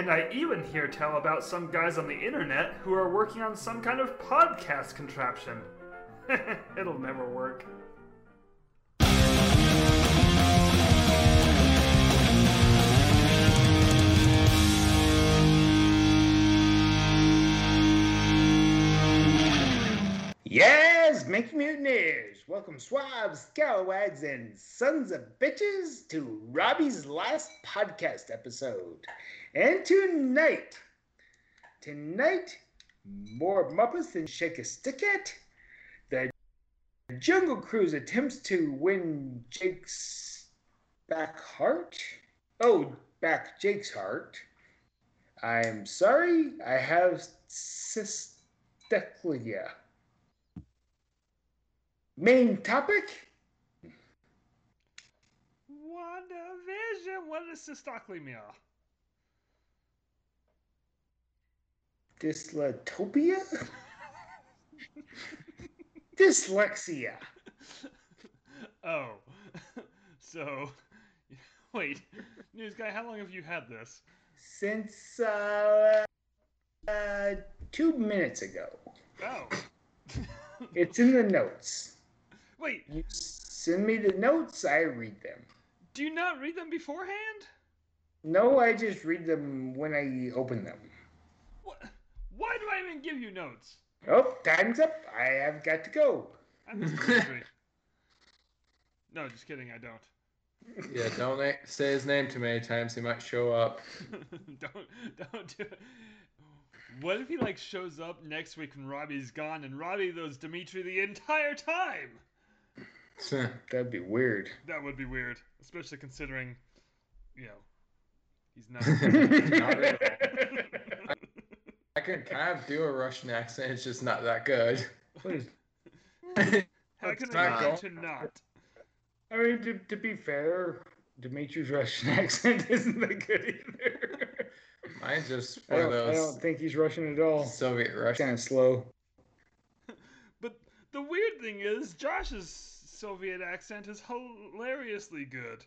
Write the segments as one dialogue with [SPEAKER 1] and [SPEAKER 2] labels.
[SPEAKER 1] And I even hear tell about some guys on the internet who are working on some kind of podcast contraption. It'll never work.
[SPEAKER 2] Yes, Make Mutineers! Welcome, swabs, scalawags, and sons of bitches to Robbie's last podcast episode. And tonight, tonight, more Muppets than Shake a Stick at. The Jungle Cruise attempts to win Jake's back heart. Oh, back Jake's heart. I'm sorry, I have cysteclia. Main topic?
[SPEAKER 1] WandaVision! What is cystoclemia?
[SPEAKER 2] Dyslitopia? Dyslexia.
[SPEAKER 1] Oh. so. Wait. News guy, how long have you had this?
[SPEAKER 2] Since uh, uh, two minutes ago.
[SPEAKER 1] Oh.
[SPEAKER 2] It's in the notes.
[SPEAKER 1] Wait,
[SPEAKER 2] You send me the notes, I read them.
[SPEAKER 1] do you not read them beforehand?
[SPEAKER 2] No, I just read them when I open them.
[SPEAKER 1] What? Why do I even give you notes?
[SPEAKER 2] Oh, time's up. I have got to go.
[SPEAKER 1] I'm Mr. Mystery. No, just kidding, I don't.
[SPEAKER 3] Yeah, don't na- say his name too many times. He might show up.
[SPEAKER 1] don't don't do it. What if he like shows up next week when Robbie's gone and Robbie knows Dimitri the entire time?
[SPEAKER 2] That'd be weird.
[SPEAKER 1] That would be weird, especially considering, you know, he's not.
[SPEAKER 3] Not at I can kind of do a Russian accent. It's just not that good.
[SPEAKER 2] Please.
[SPEAKER 1] How can I
[SPEAKER 3] not
[SPEAKER 1] go to not?
[SPEAKER 2] I mean, to, to be fair, Dimitri's Russian accent isn't that good either.
[SPEAKER 3] Mine's just
[SPEAKER 2] I
[SPEAKER 3] one of
[SPEAKER 2] don't, I don't think he's Russian at all.
[SPEAKER 3] Soviet Russian.
[SPEAKER 2] Kind of slow.
[SPEAKER 1] But the weird thing is, Josh's Soviet accent is hilariously good.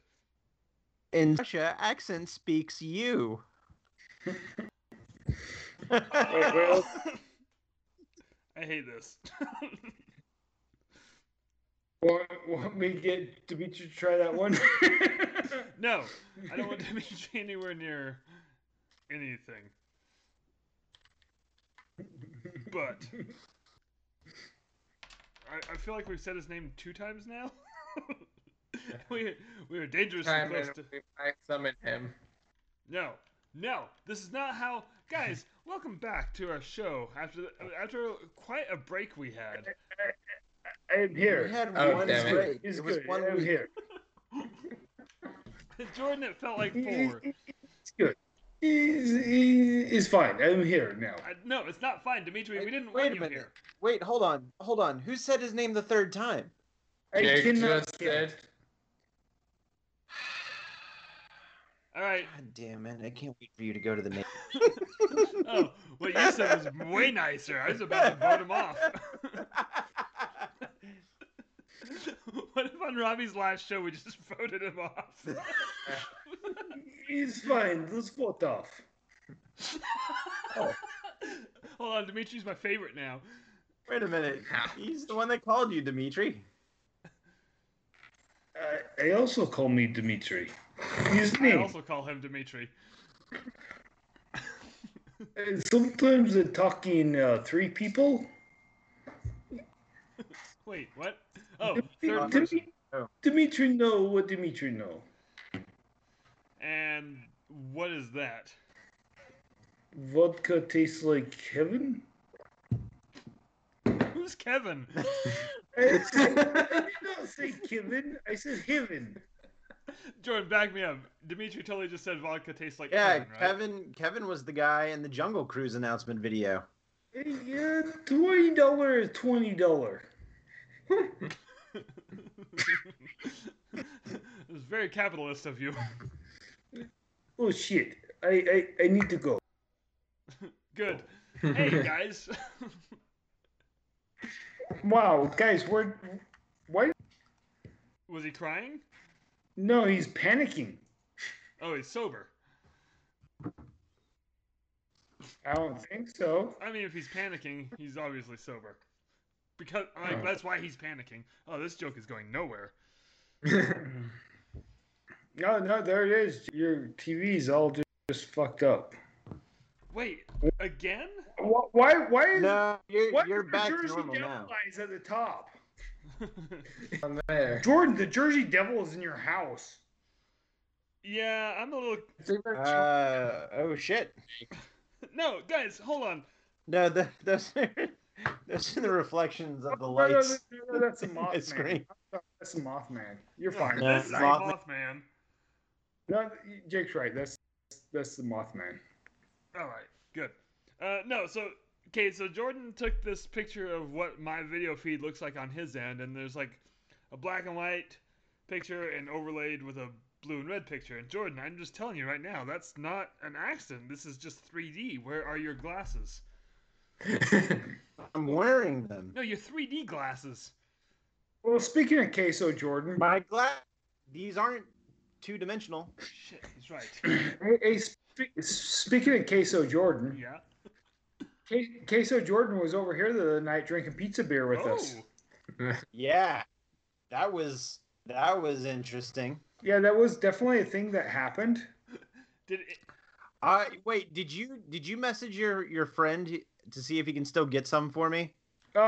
[SPEAKER 4] In Russia, accent speaks you.
[SPEAKER 2] Wait, well,
[SPEAKER 1] I hate this.
[SPEAKER 2] want, want me to get Dimitri to try that one?
[SPEAKER 1] no, I don't want Dimitri anywhere near anything. But I, I feel like we've said his name two times now. we we are dangerously close to.
[SPEAKER 3] we might summon him.
[SPEAKER 1] No, no, this is not how. Guys, welcome back to our show after the, after quite a break we had.
[SPEAKER 2] I'm here.
[SPEAKER 4] We had
[SPEAKER 3] Oh,
[SPEAKER 4] one
[SPEAKER 3] damn it.
[SPEAKER 4] break.
[SPEAKER 2] He's
[SPEAKER 4] It was
[SPEAKER 2] good.
[SPEAKER 4] one
[SPEAKER 2] I'm
[SPEAKER 4] week.
[SPEAKER 2] here.
[SPEAKER 1] Jordan, it felt like four.
[SPEAKER 2] It's good. He's, he, he's fine. I'm here now.
[SPEAKER 1] I, no, it's not fine, Dimitri. We didn't
[SPEAKER 4] wait
[SPEAKER 1] want
[SPEAKER 4] a
[SPEAKER 1] you
[SPEAKER 4] minute.
[SPEAKER 1] here.
[SPEAKER 4] Wait, hold on, hold on. Who said his name the third time?
[SPEAKER 2] I
[SPEAKER 3] Jake
[SPEAKER 2] cannot
[SPEAKER 3] just
[SPEAKER 2] kill.
[SPEAKER 3] said.
[SPEAKER 1] All right.
[SPEAKER 4] God damn it! I can't wait for you to go to the name.
[SPEAKER 1] Oh, what you said was way nicer. I was about to vote him off. what if on Robbie's last show we just voted him off?
[SPEAKER 2] He's fine. Let's vote off.
[SPEAKER 4] Oh.
[SPEAKER 1] Hold on, Dimitri's my favorite now.
[SPEAKER 4] Wait a minute. He's the one that called you, Dimitri.
[SPEAKER 2] I, I also call me Dimitri. His
[SPEAKER 1] I also call him Dimitri.
[SPEAKER 2] Sometimes they're talking uh, three people.
[SPEAKER 1] Wait, what? Oh, third
[SPEAKER 2] Dimi-
[SPEAKER 1] person.
[SPEAKER 2] Dimitri know what Dimitri know.
[SPEAKER 1] And what is that?
[SPEAKER 2] Vodka tastes like heaven.
[SPEAKER 1] Who's Kevin?
[SPEAKER 2] I did not say Kevin. I said heaven.
[SPEAKER 1] Jordan, back me up. Dimitri totally just said vodka tastes like
[SPEAKER 4] Yeah,
[SPEAKER 1] Kevin, right?
[SPEAKER 4] Kevin. Kevin was the guy in the Jungle Cruise announcement video.
[SPEAKER 2] Yeah, twenty dollar is twenty dollar.
[SPEAKER 1] it was very capitalist of you.
[SPEAKER 2] Oh shit! I, I I need to go.
[SPEAKER 1] Good. Hey guys.
[SPEAKER 2] Wow, guys, we're why?
[SPEAKER 1] Was he crying?
[SPEAKER 2] No, he's panicking.
[SPEAKER 1] Oh, he's sober.
[SPEAKER 2] I don't think so.
[SPEAKER 1] I mean, if he's panicking, he's obviously sober. Because like,
[SPEAKER 3] Oh.
[SPEAKER 1] that's why he's panicking. Oh, this joke is going nowhere.
[SPEAKER 2] No, no, there it is. Your TV's all just, just fucked up.
[SPEAKER 1] Wait, again?
[SPEAKER 2] Wh- Why? Why is
[SPEAKER 4] no, you're,
[SPEAKER 2] why
[SPEAKER 4] you're
[SPEAKER 2] is
[SPEAKER 4] back to
[SPEAKER 2] Jersey
[SPEAKER 4] normal
[SPEAKER 2] Devil
[SPEAKER 4] now.
[SPEAKER 2] eyes at the top?
[SPEAKER 3] I'm there.
[SPEAKER 2] Jordan, the Jersey Devil is in your house.
[SPEAKER 1] yeah, I'm a little.
[SPEAKER 4] Uh, oh shit.
[SPEAKER 1] No, guys, hold on.
[SPEAKER 4] No, the, those are those are the reflections of the
[SPEAKER 2] No, no, no,
[SPEAKER 4] lights.
[SPEAKER 2] no, no, that's a
[SPEAKER 4] on my
[SPEAKER 2] Mothman.
[SPEAKER 4] screen.
[SPEAKER 2] That's a Mothman. You're fine.
[SPEAKER 4] No,
[SPEAKER 1] this is
[SPEAKER 4] Mothman.
[SPEAKER 1] Mothman.
[SPEAKER 2] No, Jake's right. That's that's the Mothman.
[SPEAKER 1] All right, good. Uh, no, so okay, so Jordan took this picture of what my video feed looks like on his end, and there's like a black and white picture and overlaid with a blue and red picture. And Jordan, I'm just telling you right now, that's not an accident. This is just 3D. Where are your glasses?
[SPEAKER 4] I'm wearing them.
[SPEAKER 1] No, your 3D glasses.
[SPEAKER 2] Well, speaking of queso, Jordan,
[SPEAKER 4] My glass. These aren't two dimensional.
[SPEAKER 1] Shit, he's right.
[SPEAKER 2] hey, hey, spe- speaking of queso, Jordan,
[SPEAKER 1] Yeah.
[SPEAKER 2] Queso Jordan was over here the other night drinking pizza beer with
[SPEAKER 1] oh,
[SPEAKER 2] us.
[SPEAKER 4] Yeah, that was that was interesting.
[SPEAKER 2] Yeah, that was definitely a thing that happened.
[SPEAKER 1] did it?
[SPEAKER 4] Uh, wait, did you did you message your your friend to see if he can still get some for me?
[SPEAKER 2] Uh,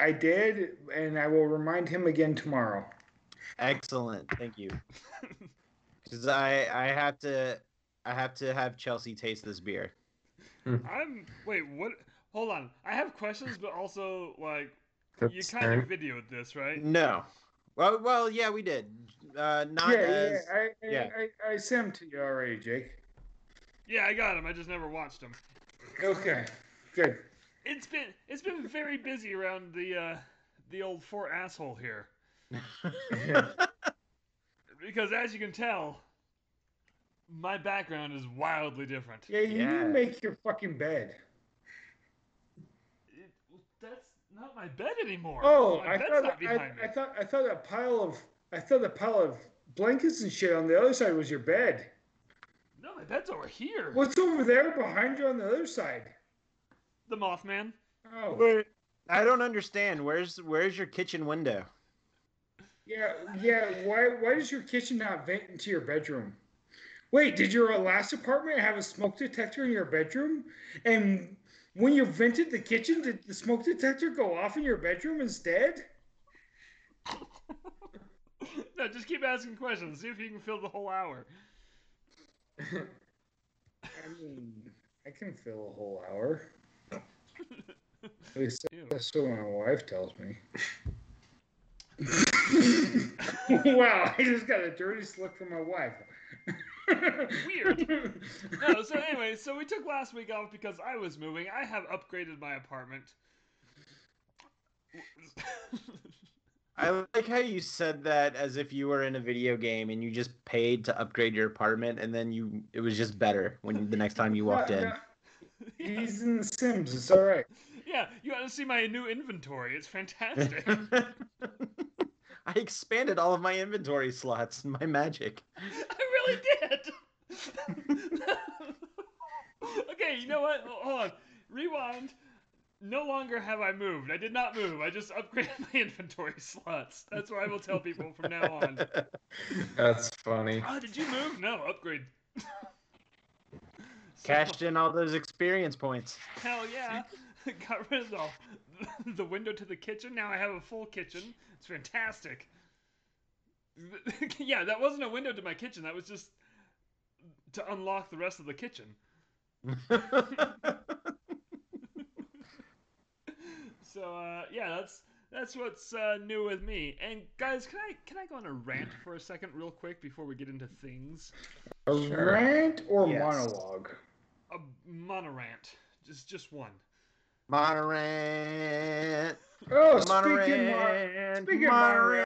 [SPEAKER 2] I did, and I will remind him again tomorrow.
[SPEAKER 4] Excellent, thank you. Because I I have to I have to have Chelsea taste this beer.
[SPEAKER 1] I'm. Wait, what? Hold on. I have questions, but also like you
[SPEAKER 3] That's
[SPEAKER 1] kind of
[SPEAKER 3] fair.
[SPEAKER 1] videoed this, right?
[SPEAKER 4] No, well well yeah we did. Uh, not
[SPEAKER 2] yeah,
[SPEAKER 4] as
[SPEAKER 2] yeah, I, I,
[SPEAKER 4] yeah.
[SPEAKER 2] I, I sent them to you already, Jake.
[SPEAKER 1] Yeah, I got him. I just never watched him.
[SPEAKER 2] Okay, good.
[SPEAKER 1] It's been it's been very busy around the uh, the old Fort asshole here because as you can tell, my background is wildly different.
[SPEAKER 2] Yeah, you
[SPEAKER 4] Yeah.
[SPEAKER 2] didn't make your fucking bed.
[SPEAKER 1] It, that's not my bed anymore.
[SPEAKER 2] Oh,
[SPEAKER 1] my
[SPEAKER 2] I
[SPEAKER 1] bed's
[SPEAKER 2] thought
[SPEAKER 1] not
[SPEAKER 2] I,
[SPEAKER 1] behind
[SPEAKER 2] I
[SPEAKER 1] me.
[SPEAKER 2] thought I thought a pile of I thought the pile of blankets and shit on the other side was your bed.
[SPEAKER 1] No, my bed's over here.
[SPEAKER 2] What's over there behind you on the other side?
[SPEAKER 1] The Mothman.
[SPEAKER 2] Oh,
[SPEAKER 4] Wait, I don't understand. Where's where's your kitchen window?
[SPEAKER 2] yeah, yeah. Why why does your kitchen not vent into your bedroom? Wait, did your last apartment have a smoke detector in your bedroom? And when you vented the kitchen, did the smoke detector go off in your bedroom instead?
[SPEAKER 1] no, just keep asking questions. See if you can fill the whole hour.
[SPEAKER 2] I mean, I can fill a whole hour. At least
[SPEAKER 1] Ew.
[SPEAKER 2] that's what my wife tells me. wow, I just got a dirty look from my wife.
[SPEAKER 1] Weird. No, so anyway, so we took last week off because I was moving. I have upgraded my apartment.
[SPEAKER 4] I like how you said that as if you were in a video game and you just paid to upgrade your apartment and then you it was just better when the next time you walked in.
[SPEAKER 2] no, He's in The Sims. It's all right.
[SPEAKER 1] yeah, you got to see my new inventory. It's fantastic.
[SPEAKER 4] I expanded all of my inventory slots, my magic.
[SPEAKER 1] I really did. okay, you know what? Hold on. Rewind. No longer have I moved. I did not move. I just upgraded my inventory slots. That's what I will tell people from now on.
[SPEAKER 3] That's funny.
[SPEAKER 1] Oh, did you move? No, upgrade. So-
[SPEAKER 4] Cashed in all those experience points.
[SPEAKER 1] Hell yeah. Got rid of the, the window to the kitchen. Now I have a full kitchen. It's fantastic. yeah, that wasn't a window to my kitchen. That was just to unlock the rest of the kitchen. So uh, yeah, that's that's what's uh, new with me. And guys, can I can I go on a rant for a second, real quick, before we get into things?
[SPEAKER 2] A
[SPEAKER 3] Sure.
[SPEAKER 2] rant or
[SPEAKER 4] Yes.
[SPEAKER 2] monologue?
[SPEAKER 1] A monorant, just just one.
[SPEAKER 4] Monorant.
[SPEAKER 2] Oh, speaking Mar-
[SPEAKER 4] Monorant.
[SPEAKER 2] speaking of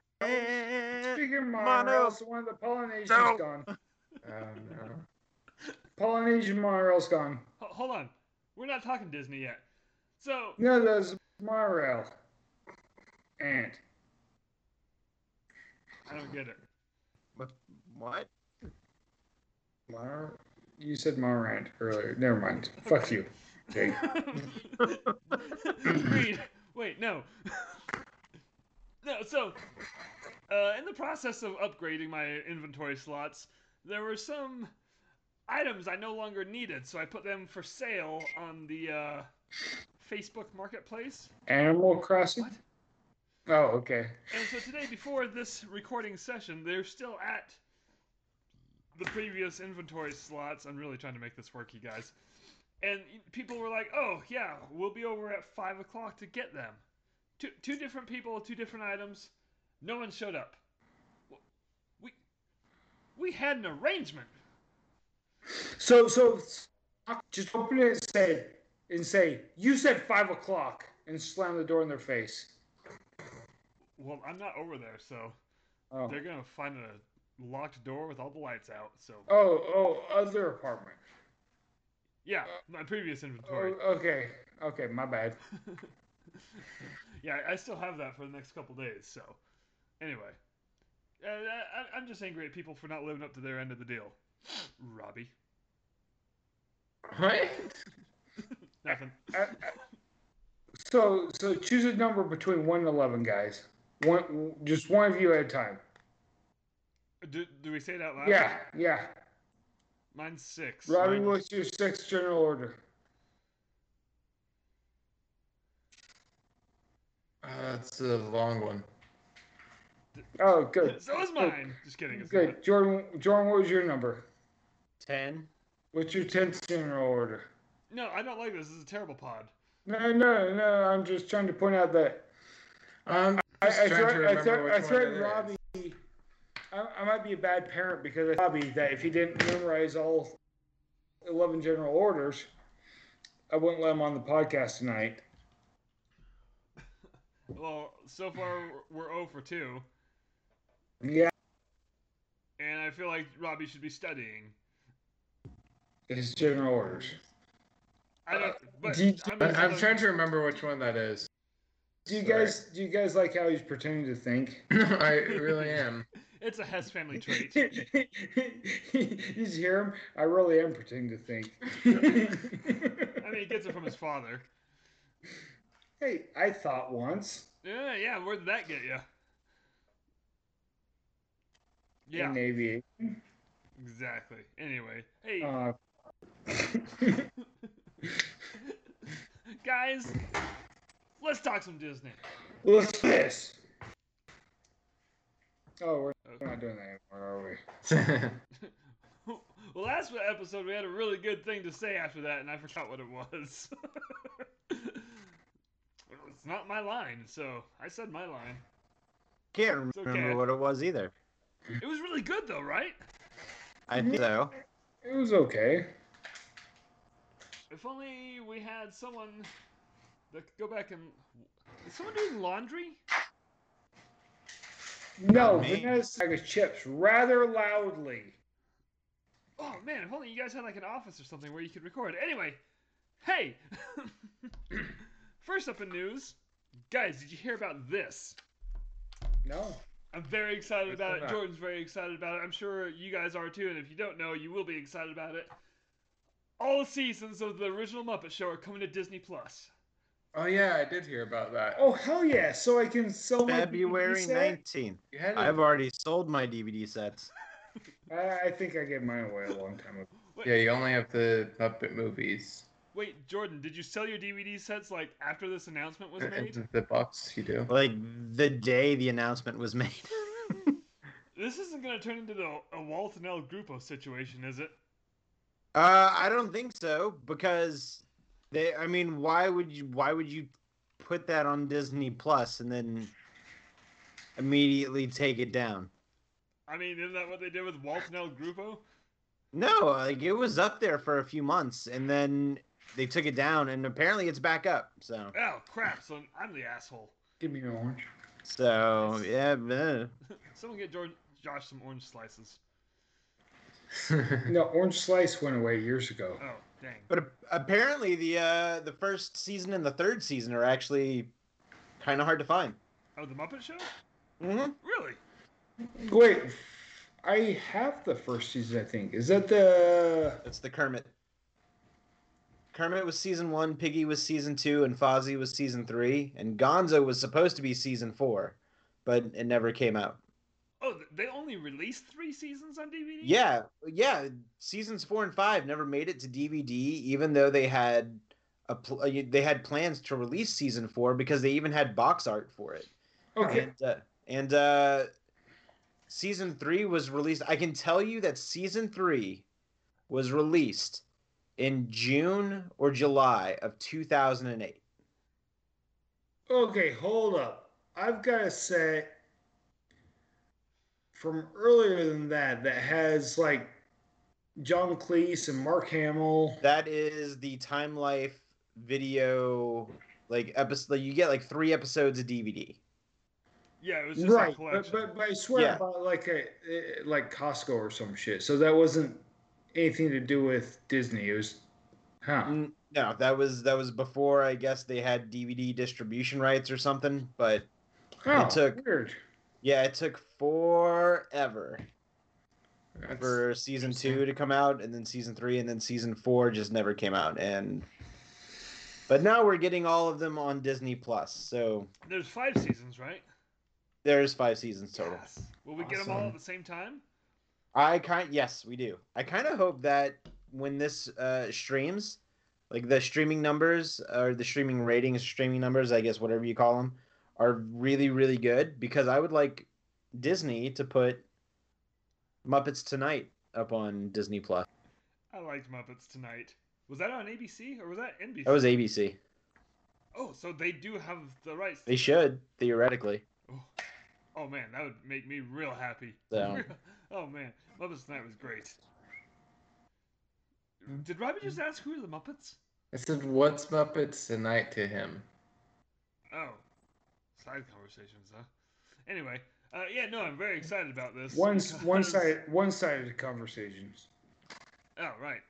[SPEAKER 2] speaking of
[SPEAKER 4] Mono-
[SPEAKER 2] one of the Polynesians
[SPEAKER 4] No.
[SPEAKER 2] gone.
[SPEAKER 3] Oh no.
[SPEAKER 2] Polynesian monorail's gone.
[SPEAKER 1] Ho- hold on, we're not talking Disney yet. So
[SPEAKER 2] No, there's monorail. And
[SPEAKER 1] I don't get it.
[SPEAKER 4] What?
[SPEAKER 3] Mar-
[SPEAKER 2] You said Morant earlier. Never mind. Fuck you.
[SPEAKER 1] Wait, no. no, so uh, in the process of upgrading my inventory slots, there were some items I no longer needed, so I put them for sale on the uh, Facebook Marketplace.
[SPEAKER 2] Animal Crossing.
[SPEAKER 1] What?
[SPEAKER 2] Oh, okay.
[SPEAKER 1] And so today, before this recording session, they're still at the previous inventory slots. I'm really trying to make this work, you guys. And people were like, "Oh yeah, we'll be over at five o'clock to get them." Two two different people, two different items. No one showed up. We we had an arrangement.
[SPEAKER 2] So, so just open it and say, and say, you said five o'clock, and slam the door in their face.
[SPEAKER 1] Well, I'm not over there, so
[SPEAKER 2] Oh,
[SPEAKER 1] they're gonna find a locked door with all the lights out. So
[SPEAKER 2] oh, oh, other apartment.
[SPEAKER 1] Yeah, my previous inventory.
[SPEAKER 2] Oh, okay, okay, my bad.
[SPEAKER 1] yeah, I still have that for the next couple days. So, anyway, uh, I, I'm just angry at people for not living up to their end of the deal. Robbie,
[SPEAKER 3] What?
[SPEAKER 1] nothing.
[SPEAKER 2] Uh, uh, so, so choose a number between one and eleven, guys. One, just one of you at a time.
[SPEAKER 1] Do, do we say it out loud?
[SPEAKER 2] Yeah, yeah.
[SPEAKER 1] Mine's six.
[SPEAKER 2] Robbie,
[SPEAKER 1] Mine-
[SPEAKER 2] what's your sixth general order?
[SPEAKER 3] Uh, that's a long one.
[SPEAKER 2] Oh, good.
[SPEAKER 1] So is mine. Just kidding. It's
[SPEAKER 2] Good. Jordan, Jordan, what was your number?
[SPEAKER 4] Ten.
[SPEAKER 2] What's your tenth general order?
[SPEAKER 1] No, I don't like this. This is a terrible pod.
[SPEAKER 2] No, no, no. I'm just trying to point out that
[SPEAKER 3] I'm
[SPEAKER 2] I,
[SPEAKER 3] just
[SPEAKER 2] I, threat, I, threat, I threatened. Robbie. I, I might be a bad parent because I Robbie that if he didn't memorize all eleven general orders, I wouldn't let him on the podcast tonight.
[SPEAKER 1] Well, so far we're 0 for 2,
[SPEAKER 2] Yeah,
[SPEAKER 1] and I feel like Robbie should be studying.
[SPEAKER 2] his general orders.
[SPEAKER 1] I don't. Uh, but
[SPEAKER 2] do you-
[SPEAKER 1] I'm,
[SPEAKER 3] I'm trying to remember which one that is.
[SPEAKER 2] Do you
[SPEAKER 3] Sorry.
[SPEAKER 2] guys do you guys like how he's pretending to think?
[SPEAKER 3] I really am.
[SPEAKER 1] It's a Hess family trait.
[SPEAKER 2] you just hear him? I really am pretending to think.
[SPEAKER 1] I mean, he gets it from his father.
[SPEAKER 2] hey, I thought once
[SPEAKER 1] Yeah, yeah. Where did that get you? Yeah,
[SPEAKER 2] in aviation.
[SPEAKER 1] exactly. Anyway, hey
[SPEAKER 2] Uh,
[SPEAKER 1] guys, let's talk some Disney.
[SPEAKER 2] what's this? Oh, we're
[SPEAKER 1] Okay.
[SPEAKER 2] not doing that anymore, are we?
[SPEAKER 1] Well, last episode we had a really good thing to say after that, and I forgot what it was. It's not my line, so I said my line.
[SPEAKER 4] Can't
[SPEAKER 1] It's
[SPEAKER 4] remember
[SPEAKER 1] okay.
[SPEAKER 4] what it was either.
[SPEAKER 1] It was really good, though, right?
[SPEAKER 4] I think so.
[SPEAKER 2] It was okay.
[SPEAKER 1] If only we had someone that go back and. Is someone doing laundry?
[SPEAKER 2] No,
[SPEAKER 4] Not me.
[SPEAKER 2] Vanessa saga chips rather loudly.
[SPEAKER 1] Oh man, if only you guys had like an office or something where you could record. Anyway, hey! First up in news, guys, did you hear about this?
[SPEAKER 2] No.
[SPEAKER 1] I'm very excited
[SPEAKER 3] What's
[SPEAKER 1] about it.
[SPEAKER 3] that?
[SPEAKER 1] Jordan's very excited about it. I'm sure you guys are too, and if you don't know, you will be excited about it. All seasons of the original Muppet Show are coming to Disney Plus.
[SPEAKER 3] Oh yeah, I did hear about that.
[SPEAKER 2] Oh hell yeah! So I can sell my
[SPEAKER 4] February
[SPEAKER 2] DVD set?
[SPEAKER 4] nineteenth. I've already sold my DVD sets.
[SPEAKER 2] I, I think I gave mine away a long time ago.
[SPEAKER 1] Wait,
[SPEAKER 3] Yeah, you only have the Muppet movies.
[SPEAKER 1] wait, Jordan, did you sell your DVD sets like after this announcement was made?
[SPEAKER 3] the- the box you do.
[SPEAKER 4] Like the day the announcement was made.
[SPEAKER 1] This isn't going to turn into the, a Walt and El Grupo situation, is it?
[SPEAKER 4] Uh, I don't think so because they. I mean, why would you? Why would you put that on Disney Plus and then immediately take it down?
[SPEAKER 1] I mean, isn't that what they did with Walt and El Grupo?
[SPEAKER 4] No, like it was up there for a few months and then they took it down and apparently it's back up. So,
[SPEAKER 1] Oh, crap, so I'm the asshole.
[SPEAKER 2] Give me an orange.
[SPEAKER 4] so yeah. uh,
[SPEAKER 1] Someone get George, Josh some orange slices.
[SPEAKER 2] No, orange slice went away years ago.
[SPEAKER 1] Oh, dang.
[SPEAKER 4] But ap- apparently the uh the first season and the third season are actually kind of hard to find.
[SPEAKER 1] Oh, the Muppet Show?
[SPEAKER 4] Mm-hmm.
[SPEAKER 1] Really?
[SPEAKER 2] Wait, I have the first season. I think is that the
[SPEAKER 4] It's the Kermit. Kermit was season one, Piggy was season two, and Fozzie was season three, and Gonzo was supposed to be season four, but it never came out.
[SPEAKER 1] Oh, they only released three seasons on DVD.
[SPEAKER 4] Yeah, yeah. Seasons four and five never made it to DVD, even though they had a pl- uh, they had plans to release season four because they even had box art for it.
[SPEAKER 2] okay?
[SPEAKER 4] And, uh, and uh, season three was released. I can tell you that season three was released in June or July of 2008.
[SPEAKER 2] Okay, hold up. I've got to say, from earlier than that, that has like John Cleese and Mark Hamill.
[SPEAKER 4] That is the Time Life video like episode. Like, you get like three episodes of DVD.
[SPEAKER 1] Yeah, it was just
[SPEAKER 2] Right,
[SPEAKER 1] a
[SPEAKER 2] but,
[SPEAKER 1] collection.
[SPEAKER 2] but, but I swear
[SPEAKER 4] Yeah.
[SPEAKER 2] about like a like Costco or some shit. So that wasn't anything to do with Disney. It was, huh?
[SPEAKER 4] Mm, no, that was that was before I guess they had DVD distribution rights or something. But
[SPEAKER 2] Oh,
[SPEAKER 4] took-
[SPEAKER 2] weird.
[SPEAKER 4] Yeah, it took forever
[SPEAKER 3] That's-
[SPEAKER 4] for season two to come out, and then season three, and then season four just never came out. And but now we're getting all of them on Disney Plus. So
[SPEAKER 1] There's five seasons, right?
[SPEAKER 4] there's five seasons total.
[SPEAKER 1] Yes. Will we get them all at the same time?
[SPEAKER 4] I kind yes, we do. I kind of hope that when this uh, streams, like the streaming numbers or the streaming ratings, streaming numbers, I guess whatever you call them, are really really good because I would like Disney to put Muppets Tonight up on Disney Plus.
[SPEAKER 1] I liked Muppets Tonight. Was that on ABC or was that NBC?
[SPEAKER 4] That was ABC.
[SPEAKER 1] Oh, so they do have the rights.
[SPEAKER 4] They should theoretically.
[SPEAKER 1] Oh. oh man, that would make me real happy.
[SPEAKER 4] So.
[SPEAKER 1] oh man, Muppets Tonight was great. Did Robbie just ask who are the Muppets?
[SPEAKER 3] I said, "What's Muppets tonight to him?"
[SPEAKER 1] Oh, side conversations, huh? Anyway, uh, yeah, no, I'm very excited about this.
[SPEAKER 2] One
[SPEAKER 1] because-
[SPEAKER 2] one side one sided conversations.
[SPEAKER 1] Oh, right.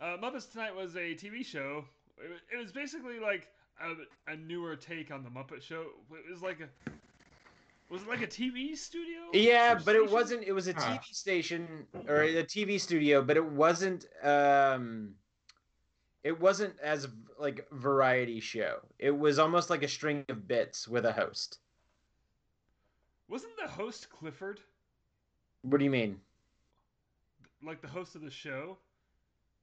[SPEAKER 1] Uh, Muppets Tonight was a TV show. It was, it was basically like a, a newer take on the Muppet Show. It was like a was it like a TV studio?
[SPEAKER 4] Yeah,
[SPEAKER 1] or
[SPEAKER 4] but it wasn't. It was a
[SPEAKER 3] Ah.
[SPEAKER 4] TV station or a TV studio, but it wasn't. Um, it wasn't as like variety show. It was almost like a string of bits with a host.
[SPEAKER 1] Wasn't the host Clifford
[SPEAKER 4] What do you mean?
[SPEAKER 1] like the host of the show?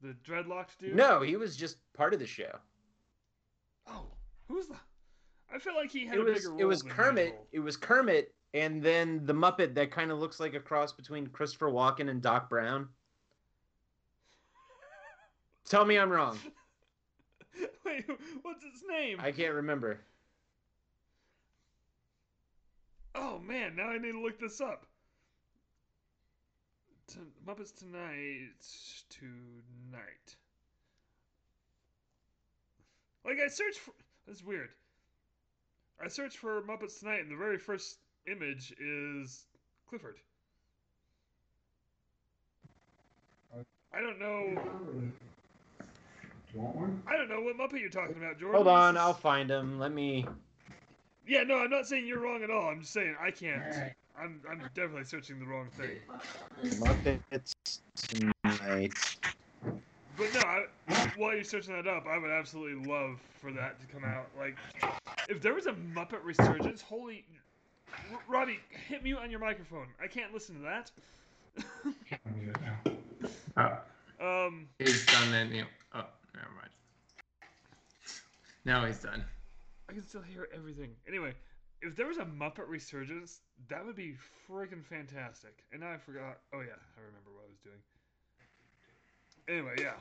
[SPEAKER 1] The dreadlocked dude?
[SPEAKER 4] No, he was just part of the show.
[SPEAKER 1] Oh, who's the? I feel like he had
[SPEAKER 4] It
[SPEAKER 1] a bigger role.
[SPEAKER 4] it was Kermit. It was Kermit, and then the Muppet that kind of looks like a cross between Christopher Walken and Doc Brown. Tell me I'm wrong.
[SPEAKER 1] Wait, what's its name?
[SPEAKER 4] I can't remember.
[SPEAKER 1] Oh man, now I need to look this up. T- Muppets Tonight tonight. Like I searched for that's weird. I searched for Muppets Tonight and the very first image is Clifford. I don't know. I don't know what Muppet you're talking about, Jordan.
[SPEAKER 4] Hold on, I'll find him. Let me.
[SPEAKER 1] Yeah, no, I'm not saying you're wrong at all. I'm just saying I can't. I'm I'm definitely searching the wrong thing.
[SPEAKER 4] Muppets tonight.
[SPEAKER 1] But no, I, while you're searching that up, I would absolutely love for that to come out. Like, if there was a Muppet resurgence, holy, R- Robbie, hit mute on your microphone. I can't listen to that.
[SPEAKER 3] Oh,
[SPEAKER 1] um,
[SPEAKER 3] he's done anyway. Oh, never mind. Now he's done.
[SPEAKER 1] I can still hear everything. Anyway, if there was a Muppet resurgence, that would be freaking fantastic. And now I forgot. Oh yeah, I remember what I was doing. Anyway, yeah.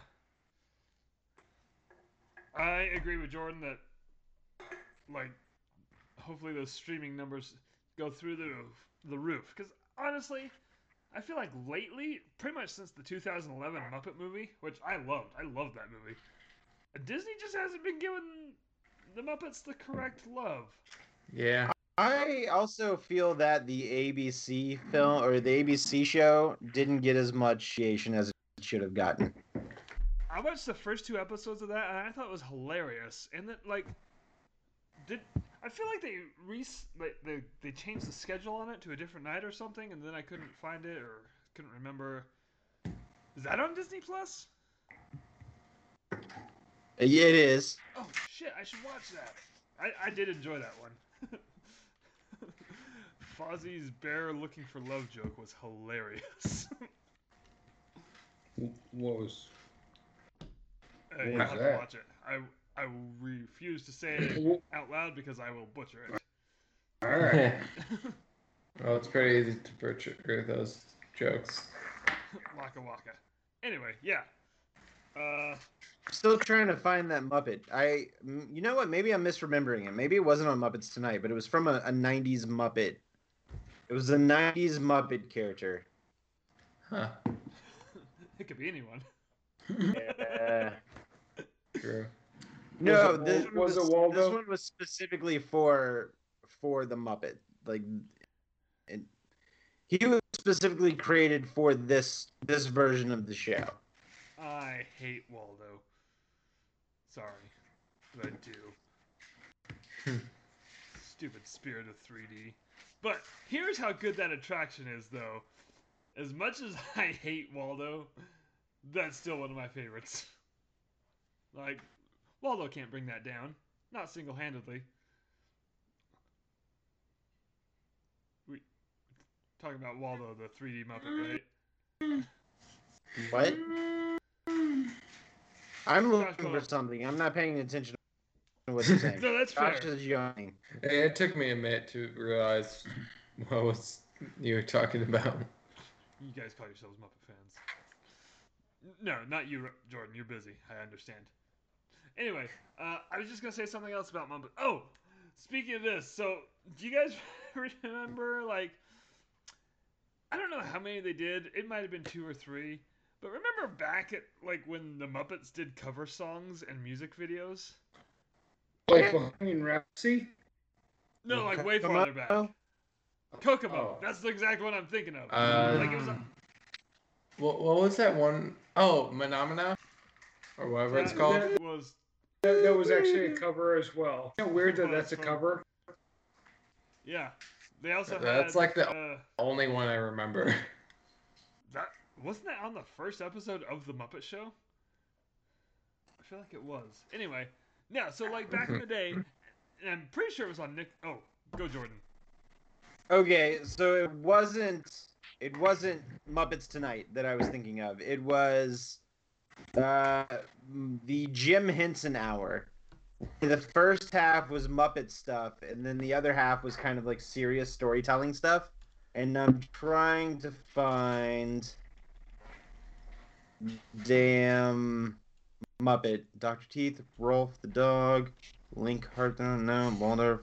[SPEAKER 1] I agree with Jordan that, like, hopefully those streaming numbers go through the the roof. Because honestly, I feel like lately, pretty much since the 2011 Muppet movie, which I loved, I loved that movie. Disney just hasn't been giving the Muppets the correct love.
[SPEAKER 3] Yeah.
[SPEAKER 4] I also feel that the ABC film or the ABC show didn't get as much appreciation as it should have gotten.
[SPEAKER 1] I watched the first two episodes of that and I thought it was hilarious. And that like did I feel like they re like they they changed the schedule on it to a different night or something, and then I couldn't find it or couldn't remember. Is that on Disney Plus?
[SPEAKER 4] Yeah, It is.
[SPEAKER 1] Oh shit! I should watch that. I I did enjoy that one. Fozzie's bear looking for love joke was hilarious.
[SPEAKER 2] What was?
[SPEAKER 1] Uh, you'll
[SPEAKER 2] was
[SPEAKER 1] have to watch it. I I refuse to say it out loud because I will butcher it.
[SPEAKER 2] All right.
[SPEAKER 3] well, it's pretty easy to butcher those jokes.
[SPEAKER 1] waka waka. Anyway, yeah. Uh,
[SPEAKER 4] Still trying to find that Muppet. I, you know what? Maybe I'm misremembering it. Maybe it wasn't on Muppets Tonight, but it was from a, a '90s Muppet. It was a '90s Muppet character.
[SPEAKER 3] Huh.
[SPEAKER 1] it could be anyone.
[SPEAKER 4] Yeah.
[SPEAKER 3] True.
[SPEAKER 4] No,
[SPEAKER 2] it
[SPEAKER 4] this,
[SPEAKER 2] Wal- was
[SPEAKER 4] was,
[SPEAKER 2] it Waldo?
[SPEAKER 4] this one was specifically for for the Muppet. Like, it, he was specifically created for this this version of the show.
[SPEAKER 1] I hate Waldo. Sorry, but I do. Stupid spirit of 3D. But here's how good that attraction is, though. As much as I hate Waldo, that's still one of my favorites. Like, Waldo can't bring that down. Not single handedly. We talking about Waldo, the 3D Muppet, right?
[SPEAKER 4] What? I'm looking
[SPEAKER 1] go
[SPEAKER 4] for something. I'm not paying attention to what you're saying.
[SPEAKER 1] No, that's fair.
[SPEAKER 4] Josh is yawning.
[SPEAKER 3] It took me a minute to realize what was you were talking about.
[SPEAKER 1] You guys call yourselves Muppet fans. No, not you, Jordan. You're busy. I understand. Anyway, uh, I was just gonna say something else about Muppet. Oh, speaking of this, so do you guys remember like I don't know how many they did. It might have been two or three. But remember back at like when the Muppets did cover songs and music videos?
[SPEAKER 2] Like Bohemian Rhapsody?
[SPEAKER 1] No, like way
[SPEAKER 4] Kokomo?
[SPEAKER 1] farther back. Kokomo.
[SPEAKER 2] Oh.
[SPEAKER 1] That's the exact one I'm thinking of.
[SPEAKER 3] Uh,
[SPEAKER 1] like it was. A,
[SPEAKER 3] What, what was that one? Oh, Phenomena? Or whatever it's
[SPEAKER 1] that
[SPEAKER 3] called.
[SPEAKER 1] Was
[SPEAKER 2] That, that was actually a cover as well. Isn't it weird that that's a cover?
[SPEAKER 1] Yeah. They also
[SPEAKER 3] That's
[SPEAKER 1] had,
[SPEAKER 3] like the-
[SPEAKER 1] uh,
[SPEAKER 3] Only one I remember.
[SPEAKER 1] that wasn't that on the first episode of the Muppet Show? I feel like it was. Anyway, yeah. So like back in the day, and I'm pretty sure it was on Nick. Oh, go Jordan.
[SPEAKER 4] Okay, so it wasn't it wasn't Muppets Tonight that I was thinking of. It was uh the Jim Henson Hour. The first half was Muppet stuff, and then the other half was kind of like serious storytelling stuff. And I'm trying to find damn Muppet, Doctor Teeth, Rowlf the dog, Link Heart, no, Waldorf,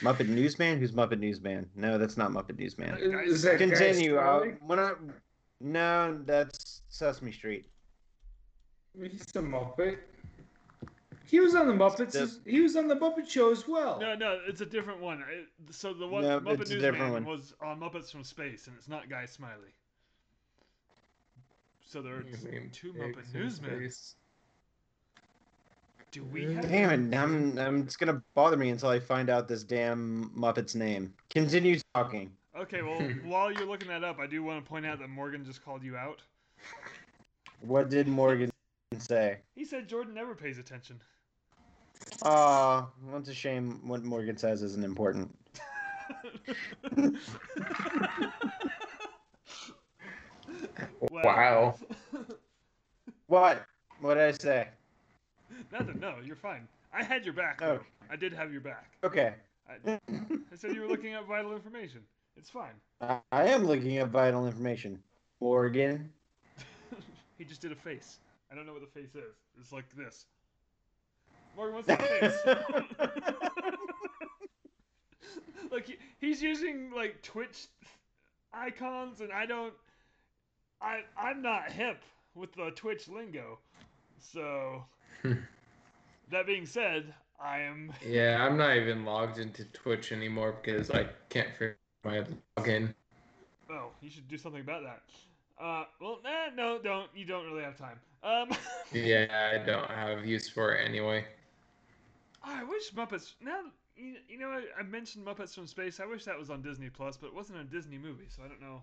[SPEAKER 4] Muppet Newsman. Who's Muppet Newsman? No, that's not Muppet Newsman.
[SPEAKER 2] Is that Guy
[SPEAKER 4] Continue. Uh, when I, no, that's Sesame Street.
[SPEAKER 2] He's a Muppet. He was on the Muppets.
[SPEAKER 4] The-
[SPEAKER 2] as- he was on the Muppet Show as well.
[SPEAKER 1] No, no, it's a different one. It- so the one
[SPEAKER 4] No,
[SPEAKER 1] Muppet
[SPEAKER 4] it's a different
[SPEAKER 1] Newsman was on Muppets from Space, and it's not Guy Smiley. So there are
[SPEAKER 3] You mean
[SPEAKER 1] two Muppet
[SPEAKER 3] in
[SPEAKER 1] Newsmen.
[SPEAKER 3] space.
[SPEAKER 1] Do we have?
[SPEAKER 4] Damn it! I'm, I'm. It's gonna bother me until I find out this damn Muppet's name. Continue talking.
[SPEAKER 1] Okay, well, while you're looking that up, I do want to point out that Morgan just called you out.
[SPEAKER 4] What did Morgan say?
[SPEAKER 1] He said Jordan never pays attention.
[SPEAKER 4] Aw, that's a shame. What Morgan says isn't important.
[SPEAKER 3] Wow.
[SPEAKER 4] What? What did I say?
[SPEAKER 1] Nothing. No, you're fine. I had your back.
[SPEAKER 4] Oh.
[SPEAKER 1] Though. I did have your back.
[SPEAKER 4] Okay.
[SPEAKER 1] I, I said you were looking up vital information. It's fine.
[SPEAKER 4] I I am looking up vital information. Morgan.
[SPEAKER 1] he just did a face. I don't know what the face is. It's like this. Morgan, what's that face? like he, he's using like Twitch icons, and I don't. I I'm not hip with the Twitch lingo, so. that being said, I am.
[SPEAKER 3] Yeah, I'm not even logged into Twitch anymore because I can't figure out my login.
[SPEAKER 1] Oh, you should do something about that. Uh, well, eh, no, don't. You don't really have time. Um,
[SPEAKER 3] Yeah, I don't have use for it anyway.
[SPEAKER 1] I wish Muppets. Now, you, you know, I, I mentioned Muppets from Space. I wish that was on Disney Plus, but it wasn't a Disney movie, so I don't know.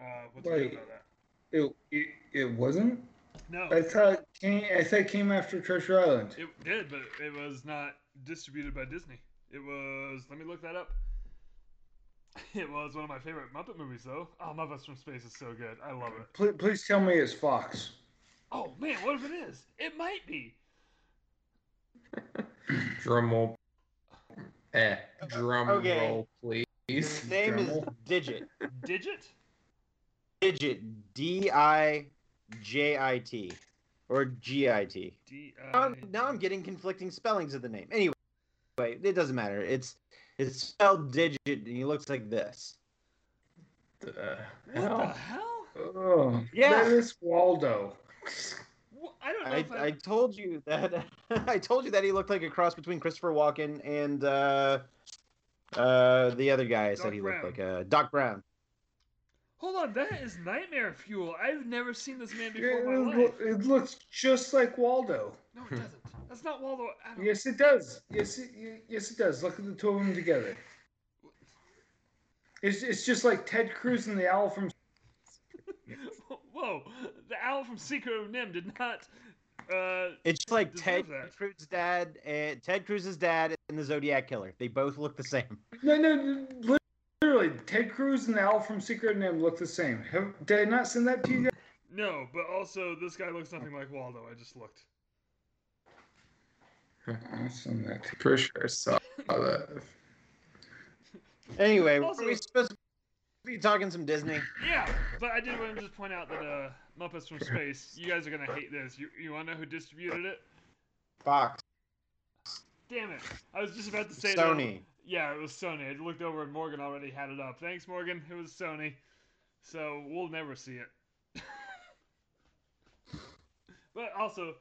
[SPEAKER 1] Uh, what to do
[SPEAKER 2] Wait.
[SPEAKER 1] about that?
[SPEAKER 2] It, it it wasn't.
[SPEAKER 1] No,
[SPEAKER 2] I thought it came, I thought it came after Treasure Island.
[SPEAKER 1] it did, but it was not distributed by Disney. It was. Let me look that up. It was one of my favorite Muppet movies, though. Oh, Muppets from Space is so good. I love it.
[SPEAKER 2] Please, please tell me it's Fox.
[SPEAKER 1] Oh man, what if it is? It might be.
[SPEAKER 3] Drum roll. Eh. Drum
[SPEAKER 4] Okay.
[SPEAKER 3] roll, please.
[SPEAKER 4] His name is
[SPEAKER 2] Dremel.
[SPEAKER 4] Digit.
[SPEAKER 1] Digit?
[SPEAKER 4] Digit. D I J I T. Or G I T. Now now I'm getting conflicting spellings of the name. Anyway, it doesn't matter. It's it's spelled Digit, and he looks like this.
[SPEAKER 3] The
[SPEAKER 1] What the
[SPEAKER 3] hell?
[SPEAKER 1] hell?
[SPEAKER 2] Oh,
[SPEAKER 4] Yeah.
[SPEAKER 2] That is Waldo.
[SPEAKER 1] Wha- I don't know
[SPEAKER 4] I,
[SPEAKER 1] I.
[SPEAKER 4] I told you that I told you that he looked like a cross between Christopher Walken and uh, uh, the other guy I said he
[SPEAKER 1] Brown.
[SPEAKER 4] looked like uh, Doc Brown.
[SPEAKER 1] Hold on, that is nightmare fuel. I've never seen this man
[SPEAKER 2] It,
[SPEAKER 1] before in my life.
[SPEAKER 2] it looks just like Waldo.
[SPEAKER 1] No, it doesn't. That's not Waldo. at.
[SPEAKER 2] Yes, it does. Yes, it, yes, it does. Look at the two of them together. It's, it's just like Ted Cruz and the owl from.
[SPEAKER 1] Whoa, the owl from Secret of NIMH did not. Uh,
[SPEAKER 4] It's just like Ted
[SPEAKER 1] that.
[SPEAKER 4] Cruz's dad and Ted Cruz's dad and the Zodiac Killer. They both look the same.
[SPEAKER 2] No, no, no, literally, Ted Cruz and the owl from Secret of NIMH look the same. Have, did I not send that to you guys?
[SPEAKER 1] no, but also this guy looks nothing like Waldo. I just looked.
[SPEAKER 2] I'll send that to you.
[SPEAKER 3] Pretty sure I saw that.
[SPEAKER 4] Anyway,
[SPEAKER 1] Also-
[SPEAKER 4] were we supposed to be talking some Disney?
[SPEAKER 1] Yeah, but I did want to just point out that uh, Muppets from Space. You guys are gonna hate this. You you wanna know who distributed it?
[SPEAKER 4] Fox,
[SPEAKER 1] Damn it! I was just about to say that-
[SPEAKER 4] Sony.
[SPEAKER 1] Yeah, it was Sony. I looked over and Morgan already had it up. Thanks, Morgan. It was Sony. So we'll never see it. but also,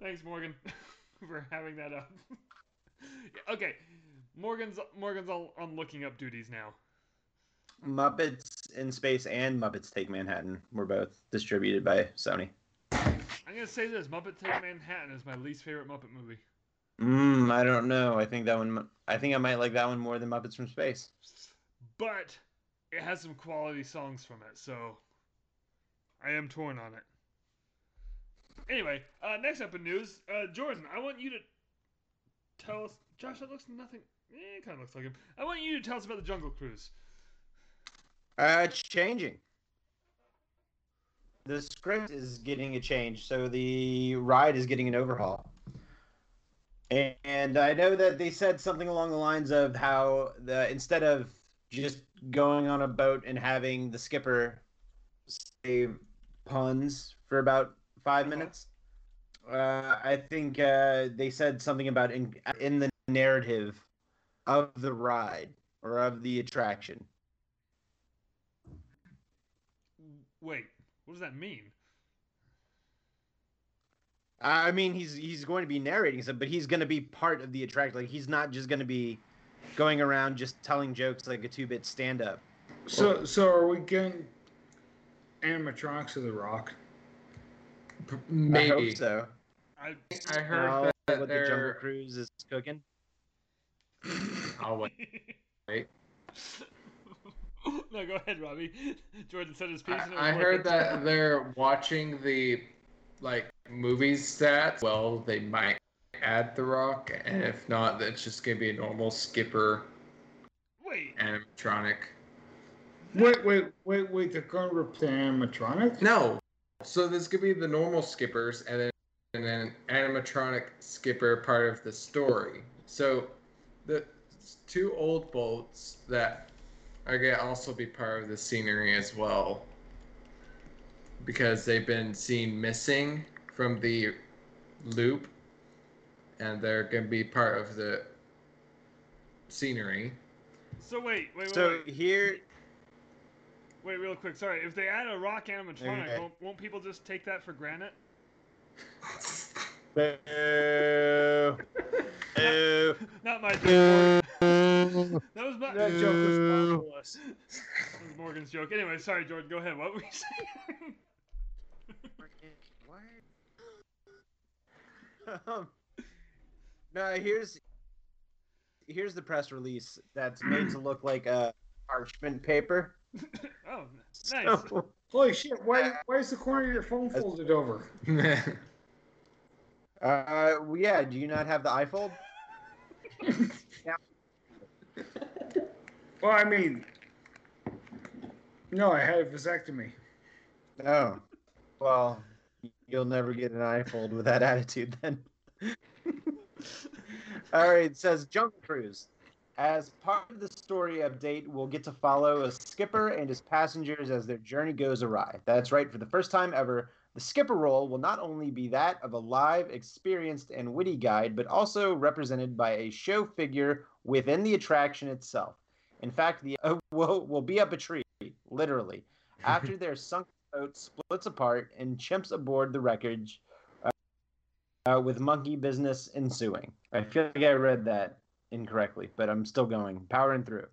[SPEAKER 1] thanks, Morgan, for having that up. okay, Morgan's Morgan's all on looking up duties now.
[SPEAKER 4] Muppets in Space and Muppets Take Manhattan were both distributed by Sony.
[SPEAKER 1] I'm gonna say this: Muppet Take Manhattan is my least favorite Muppet movie.
[SPEAKER 4] Mm, I don't know. I think that one. I think I might like that one more than Muppets from Space.
[SPEAKER 1] But it has some quality songs from it, so I am torn on it. Anyway, uh, next up in news, uh, Jordan, I want you to tell us. Josh, that looks nothing. Eh, it kind of looks like him. I want you to tell us about the Jungle Cruise.
[SPEAKER 4] Uh, it's changing. The script is getting a change, so the ride is getting an overhaul. And, and I know that they said something along the lines of how the instead of just going on a boat and having the skipper say puns for about 5
[SPEAKER 1] Uh-huh.
[SPEAKER 4] minutes, uh, I think uh, they said something about in in the narrative of the ride or of the attraction.
[SPEAKER 1] Wait, what does that mean?
[SPEAKER 4] I mean, he's he's going to be narrating some, but he's going to be part of the attraction. Like he's not just going to be going around just telling jokes like a two-bit stand-up.
[SPEAKER 2] So, so are we getting animatronics of the Rock?
[SPEAKER 4] I hope
[SPEAKER 3] Maybe.
[SPEAKER 4] so.
[SPEAKER 1] I
[SPEAKER 3] I heard
[SPEAKER 4] Know
[SPEAKER 3] that
[SPEAKER 4] what the Jungle
[SPEAKER 3] they're.
[SPEAKER 4] Cruise is cooking.
[SPEAKER 3] I'll wait. wait.
[SPEAKER 1] no, go ahead, Robbie. Jordan said his piece.
[SPEAKER 3] I, I heard that they're watching the like movie stats. Well, they might add The Rock, and if not, it's just gonna be a normal skipper
[SPEAKER 1] Wait,
[SPEAKER 3] animatronic.
[SPEAKER 2] Wait, wait, wait, wait. They're going to replace animatronic?
[SPEAKER 3] No. So this could be the normal skippers, and then and then animatronic skipper part of the story. So the two old boats that are gonna also be part of the scenery as well, because they've been seen missing from the loop, and they're gonna be part of the scenery.
[SPEAKER 1] so wait, wait, wait,
[SPEAKER 4] So
[SPEAKER 1] wait,
[SPEAKER 4] here,
[SPEAKER 1] wait, real quick. Sorry, if they add a rock animatronic,
[SPEAKER 4] Okay.
[SPEAKER 1] won't, won't people just take that for granted?
[SPEAKER 4] Boo. Boo.
[SPEAKER 1] Not my joke. That was my.
[SPEAKER 2] That joke was marvelous.
[SPEAKER 1] That was Morgan's joke. Anyway, sorry, Jordan. Go ahead. What were you saying?
[SPEAKER 4] um, no, here's here's the press release that's made to look like a parchment paper.
[SPEAKER 1] Oh, nice.
[SPEAKER 4] So,
[SPEAKER 2] Holy shit! Why why is the corner of your phone folded over?
[SPEAKER 4] uh, yeah. Do you not have the iFold?
[SPEAKER 2] Well, I mean, no, I had a vasectomy.
[SPEAKER 4] No. Well, you'll never get an iFold with that attitude then. All right, it says Jungle Cruise. As part of the story update, we'll get to follow a skipper and his passengers as their journey goes awry. That's right, for the first time ever, the skipper role will not only be that of a live, experienced, and witty guide, but also represented by a show figure within the attraction itself. In fact, the uh, will will be up a tree, literally, after their sunk boat splits apart and chimps aboard the wreckage, uh, uh, with monkey business ensuing. I feel like I read that incorrectly, but I'm still going, powering through.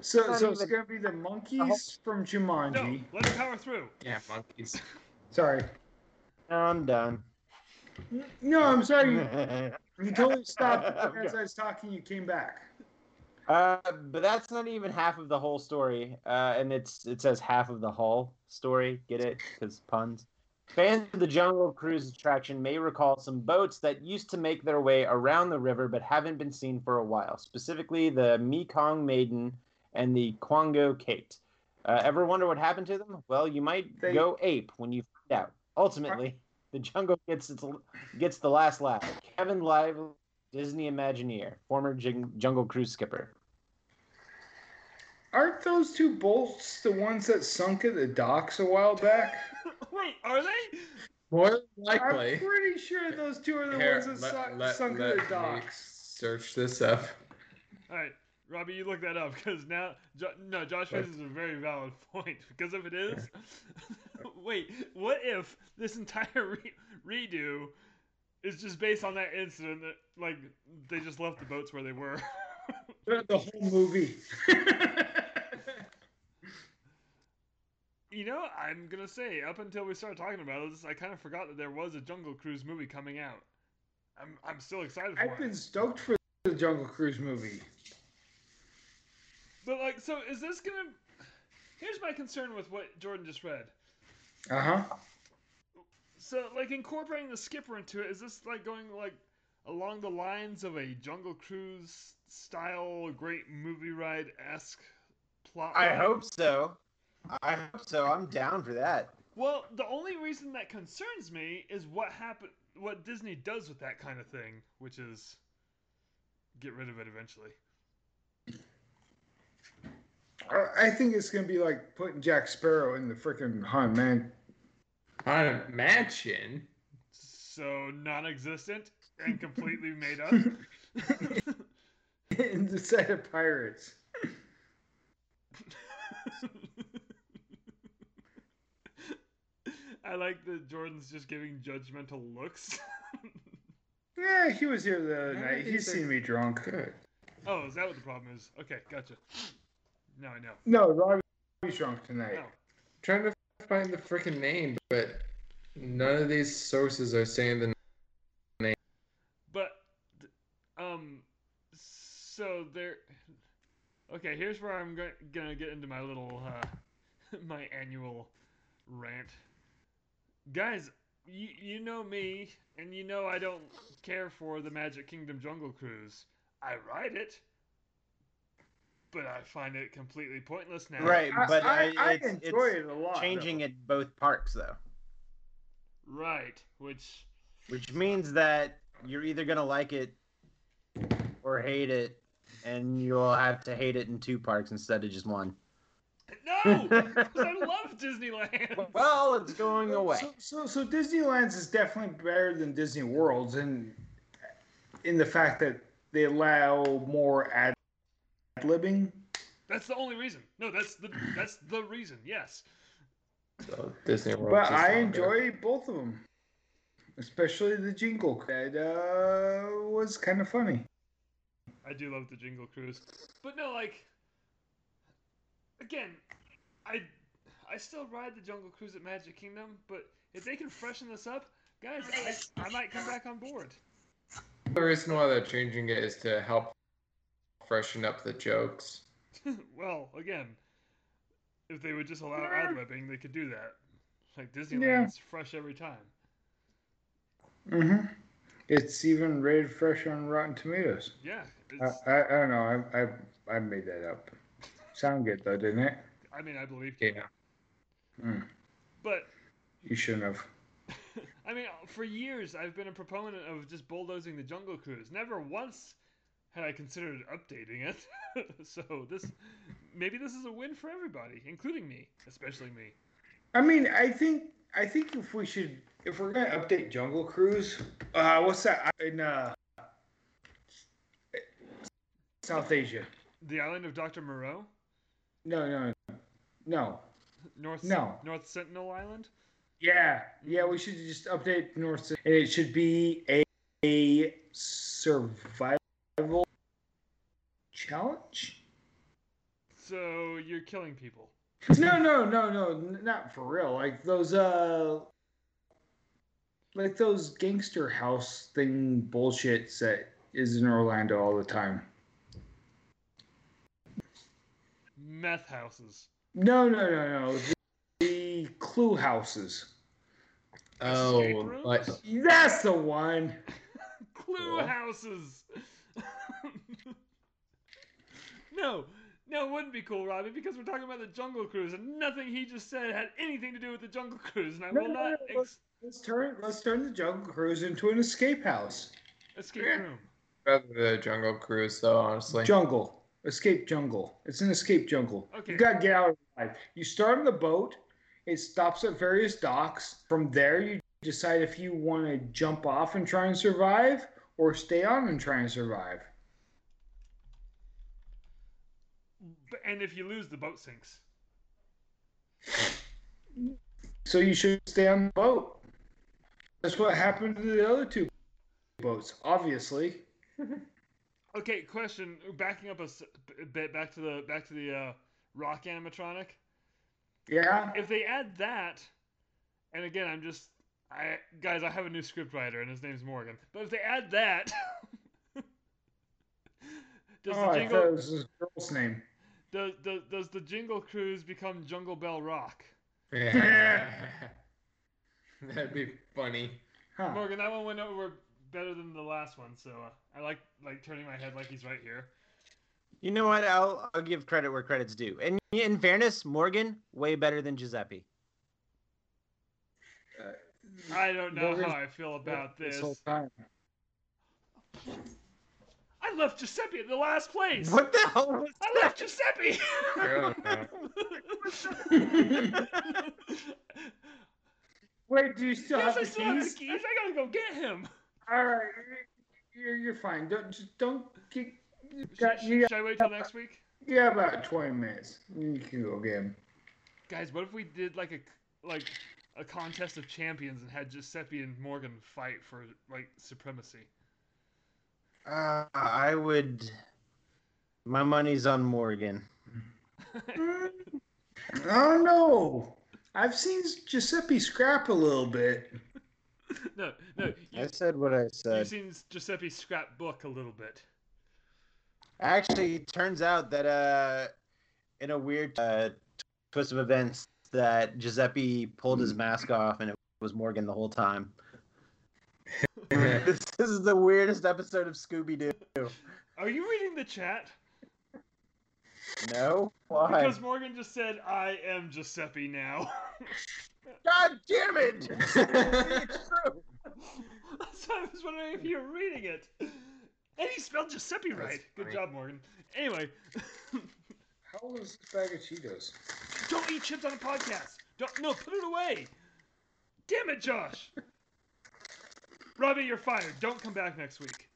[SPEAKER 2] So,
[SPEAKER 4] Not
[SPEAKER 2] so it's gonna be the monkeys from Jumanji.
[SPEAKER 1] No, let it power through.
[SPEAKER 3] yeah, monkeys.
[SPEAKER 2] Sorry.
[SPEAKER 4] I'm done.
[SPEAKER 2] No, I'm sorry. You, you totally stopped as I was talking. You came back.
[SPEAKER 4] Uh, but that's not even half of the whole story. Uh, and it's it says half of the whole story. Get it? Because puns. Fans of the Jungle Cruise attraction may recall some boats that used to make their way around the river but haven't been seen for a while. Specifically, the Mekong Maiden and the Kwango Kate. Uh, ever wonder what happened to them? Well, you might
[SPEAKER 2] They-
[SPEAKER 4] go ape when you find out. Ultimately, the jungle gets its gets the last laugh. Kevin Lively, Disney Imagineer, former Jing- Jungle Cruise skipper.
[SPEAKER 2] Aren't those two bolts the ones that sunk at the docks a while back?
[SPEAKER 1] Wait, are they?
[SPEAKER 3] More than
[SPEAKER 2] I'm
[SPEAKER 3] likely.
[SPEAKER 2] pretty sure those two are the
[SPEAKER 3] Here,
[SPEAKER 2] ones that
[SPEAKER 3] let-
[SPEAKER 2] sunk,
[SPEAKER 3] let-
[SPEAKER 2] sunk
[SPEAKER 3] let
[SPEAKER 2] at the
[SPEAKER 3] me
[SPEAKER 2] docks.
[SPEAKER 3] Search this up.
[SPEAKER 1] All right, Robbie, you look that up because now, jo- no, Josh raises a very valid point. Because if it is, wait, what if this entire re- redo is just based on that incident that, like, they just left the boats where they were?
[SPEAKER 2] The, the whole movie.
[SPEAKER 1] you know, I'm gonna say, up until we started talking about this, I kind of forgot that there was a Jungle Cruise movie coming out. I'm, I'm still excited for it.
[SPEAKER 2] I've been stoked for the Jungle Cruise movie.
[SPEAKER 1] But like, so is this gonna? Here's my concern with what Jordan just read.
[SPEAKER 2] Uh huh.
[SPEAKER 1] So, like, incorporating the skipper into it, is this like going like along the lines of a Jungle Cruise style great movie ride esque plot?
[SPEAKER 4] I hope so. I hope so. I'm down for that.
[SPEAKER 1] Well, the only reason that concerns me is what happen, what Disney does with that kind of thing, which is get rid of it eventually.
[SPEAKER 2] I think it's gonna be like putting Jack Sparrow in the freaking Haunted Man.
[SPEAKER 3] On a mansion.
[SPEAKER 1] So non-existent and completely made up.
[SPEAKER 2] in the set of pirates.
[SPEAKER 1] I like that Jordan's just giving judgmental looks.
[SPEAKER 2] Yeah, he was here the other night. He's seen me drunk.
[SPEAKER 3] Good.
[SPEAKER 1] oh, is that what the problem is? Okay, gotcha. Now I know.
[SPEAKER 2] No, Robbie's drunk tonight.
[SPEAKER 1] No.
[SPEAKER 3] trying to find the freaking name, but none of these sources are saying the
[SPEAKER 1] name. But, um, so there. Okay, here's where I'm go- gonna get into my little, uh, my annual rant. Guys, you, you know me, and you know I don't care for the Magic Kingdom Jungle Cruise. I ride it, but I find it completely pointless now.
[SPEAKER 4] Right, but
[SPEAKER 2] I,
[SPEAKER 4] I,
[SPEAKER 2] I
[SPEAKER 4] it's,
[SPEAKER 2] enjoy
[SPEAKER 4] it's
[SPEAKER 2] it a lot.
[SPEAKER 4] changing
[SPEAKER 2] though.
[SPEAKER 4] at both parks though,
[SPEAKER 1] Right, which
[SPEAKER 4] which means that you're either gonna like it or hate it, and you'll have to hate it in two parks instead of just one.
[SPEAKER 1] No, because I love Disneyland.
[SPEAKER 4] well, it's going away.
[SPEAKER 2] So, so, so Disneyland's is definitely better than Disney World's, and in the fact that they allow more ad libbing.
[SPEAKER 1] That's the only reason. No, that's the that's the reason. Yes.
[SPEAKER 3] so Disney World.
[SPEAKER 2] But I
[SPEAKER 3] longer.
[SPEAKER 2] enjoy both of them, especially the Jingle. That uh, was kind of funny.
[SPEAKER 1] I do love the Jingle Cruise, but no, like, again, I I still ride the Jungle Cruise at Magic Kingdom, but if they can freshen this up, guys, I, I might come back on board.
[SPEAKER 3] The reason why they're changing it is to help freshen up the jokes.
[SPEAKER 1] well, again, if they would just allow
[SPEAKER 2] Yeah.
[SPEAKER 1] ad libbing, they could do that. Like Disneyland's fresh every time.
[SPEAKER 2] mm-hmm. It's even rated fresh on Rotten Tomatoes.
[SPEAKER 1] Yeah,
[SPEAKER 2] I, I, I don't know. I, I I made that up. Sound good though, didn't it?
[SPEAKER 1] I mean, I believe.
[SPEAKER 3] Yeah.
[SPEAKER 2] Mm,
[SPEAKER 1] But
[SPEAKER 2] you shouldn't have.
[SPEAKER 1] I mean, for years I've been a proponent of just bulldozing the Jungle Cruise. Never once had I considered updating it. so this, maybe this is a win for everybody, including me, especially me.
[SPEAKER 2] I mean, I think I think if we should, if we're gonna update Jungle Cruise, uh, what's that in uh, South Asia?
[SPEAKER 1] The island of Dr. Moreau,
[SPEAKER 2] No, no, no, no.
[SPEAKER 1] North
[SPEAKER 2] No.
[SPEAKER 1] North Sentinel Island.
[SPEAKER 2] Yeah, yeah. We should just update North, and it should be a, a survival challenge.
[SPEAKER 1] So you're killing people.
[SPEAKER 2] No, no, no, no, not for real. Like those, uh, like those gangster house thing bullshit that is in Orlando all the time.
[SPEAKER 1] Meth houses.
[SPEAKER 2] No, no, no, no. The, the clue houses.
[SPEAKER 3] Oh,
[SPEAKER 1] rooms?
[SPEAKER 3] but
[SPEAKER 2] That's the one.
[SPEAKER 1] Clue
[SPEAKER 3] Cool.
[SPEAKER 1] houses. no, no, it wouldn't be cool, Robbie, because we're talking about the Jungle Cruise, and nothing he just said had anything to do with the Jungle Cruise, and I
[SPEAKER 2] No,
[SPEAKER 1] will
[SPEAKER 2] no,
[SPEAKER 1] not
[SPEAKER 2] no,
[SPEAKER 1] ex-
[SPEAKER 2] Let's turn let's turn the Jungle Cruise into an escape house.
[SPEAKER 1] escape
[SPEAKER 2] Yeah.
[SPEAKER 1] room.
[SPEAKER 3] rather the Jungle Cruise, though, honestly.
[SPEAKER 2] Jungle. Escape jungle. It's an escape jungle.
[SPEAKER 1] Okay.
[SPEAKER 2] You gotta get out alive. You start on the boat. It stops at various docks. From there, you decide if you want to jump off and try and survive, or stay on and try and survive.
[SPEAKER 1] And if you lose, the boat sinks.
[SPEAKER 2] So you should stay on the boat. That's what happened to the other two boats, obviously.
[SPEAKER 1] Okay, question. Backing up a bit back to the back to the uh, rock animatronic.
[SPEAKER 2] Yeah.
[SPEAKER 1] If they add that, and again, I'm just, I guys, I have a new scriptwriter, and his name's Morgan. But if they add that, does
[SPEAKER 2] oh,
[SPEAKER 1] the
[SPEAKER 2] I
[SPEAKER 1] jingle
[SPEAKER 2] thought it was his girl's name.
[SPEAKER 1] does, does does the Jingle Cruise become Jungle Bell Rock? Yeah.
[SPEAKER 3] That'd be funny.
[SPEAKER 2] Huh.
[SPEAKER 1] Morgan, that one went over better than the last one, so uh, I like like turning my head like he's right here.
[SPEAKER 4] You know what? I'll I'll give credit where credit's due. And in fairness, Morgan way better than Giuseppe.
[SPEAKER 1] I don't know
[SPEAKER 2] Morgan's
[SPEAKER 1] how I feel about this.
[SPEAKER 2] whole time.
[SPEAKER 1] I left Giuseppe in the last place.
[SPEAKER 4] What the hell was
[SPEAKER 1] I left Giuseppe.
[SPEAKER 2] Wait, do you still
[SPEAKER 1] yes,
[SPEAKER 2] have
[SPEAKER 1] I
[SPEAKER 2] the
[SPEAKER 1] still have the
[SPEAKER 2] keys?
[SPEAKER 1] keys. I gotta go get him.
[SPEAKER 2] All right, you're you're fine. Don't just don't get. You
[SPEAKER 1] Should,
[SPEAKER 2] got, you got,
[SPEAKER 1] should I wait till next week?
[SPEAKER 2] yeah, about twenty minutes. You can go again.
[SPEAKER 1] Guys, what if we did like a like a contest of champions and had Giuseppe and Morgan fight for like supremacy?
[SPEAKER 4] Uh, I would. My money's on Morgan.
[SPEAKER 2] I don't know. I've seen Giuseppe scrap a little bit.
[SPEAKER 1] no, no, you,
[SPEAKER 4] I said what I said.
[SPEAKER 1] you've seen Giuseppe's scrapbook a little bit.
[SPEAKER 4] Actually, it turns out that uh, in a weird uh, twist of events, that Giuseppe pulled his mask off and it was Morgan the whole time. this is the weirdest episode of Scooby Doo.
[SPEAKER 1] Are you reading the chat?
[SPEAKER 4] No, why?
[SPEAKER 1] Because Morgan just said, "I am Giuseppe now."
[SPEAKER 4] God damn it! it's true.
[SPEAKER 1] so I was wondering if you were reading it. And he spelled Giuseppe
[SPEAKER 3] That's
[SPEAKER 1] right. Good
[SPEAKER 3] funny.
[SPEAKER 1] job, Morgan. Anyway,
[SPEAKER 2] How old is this bag of Cheetos?
[SPEAKER 1] don't eat chips on a podcast. Don't no, put it away. Damn it, Josh. Robbie, you're fired. Don't come back next week.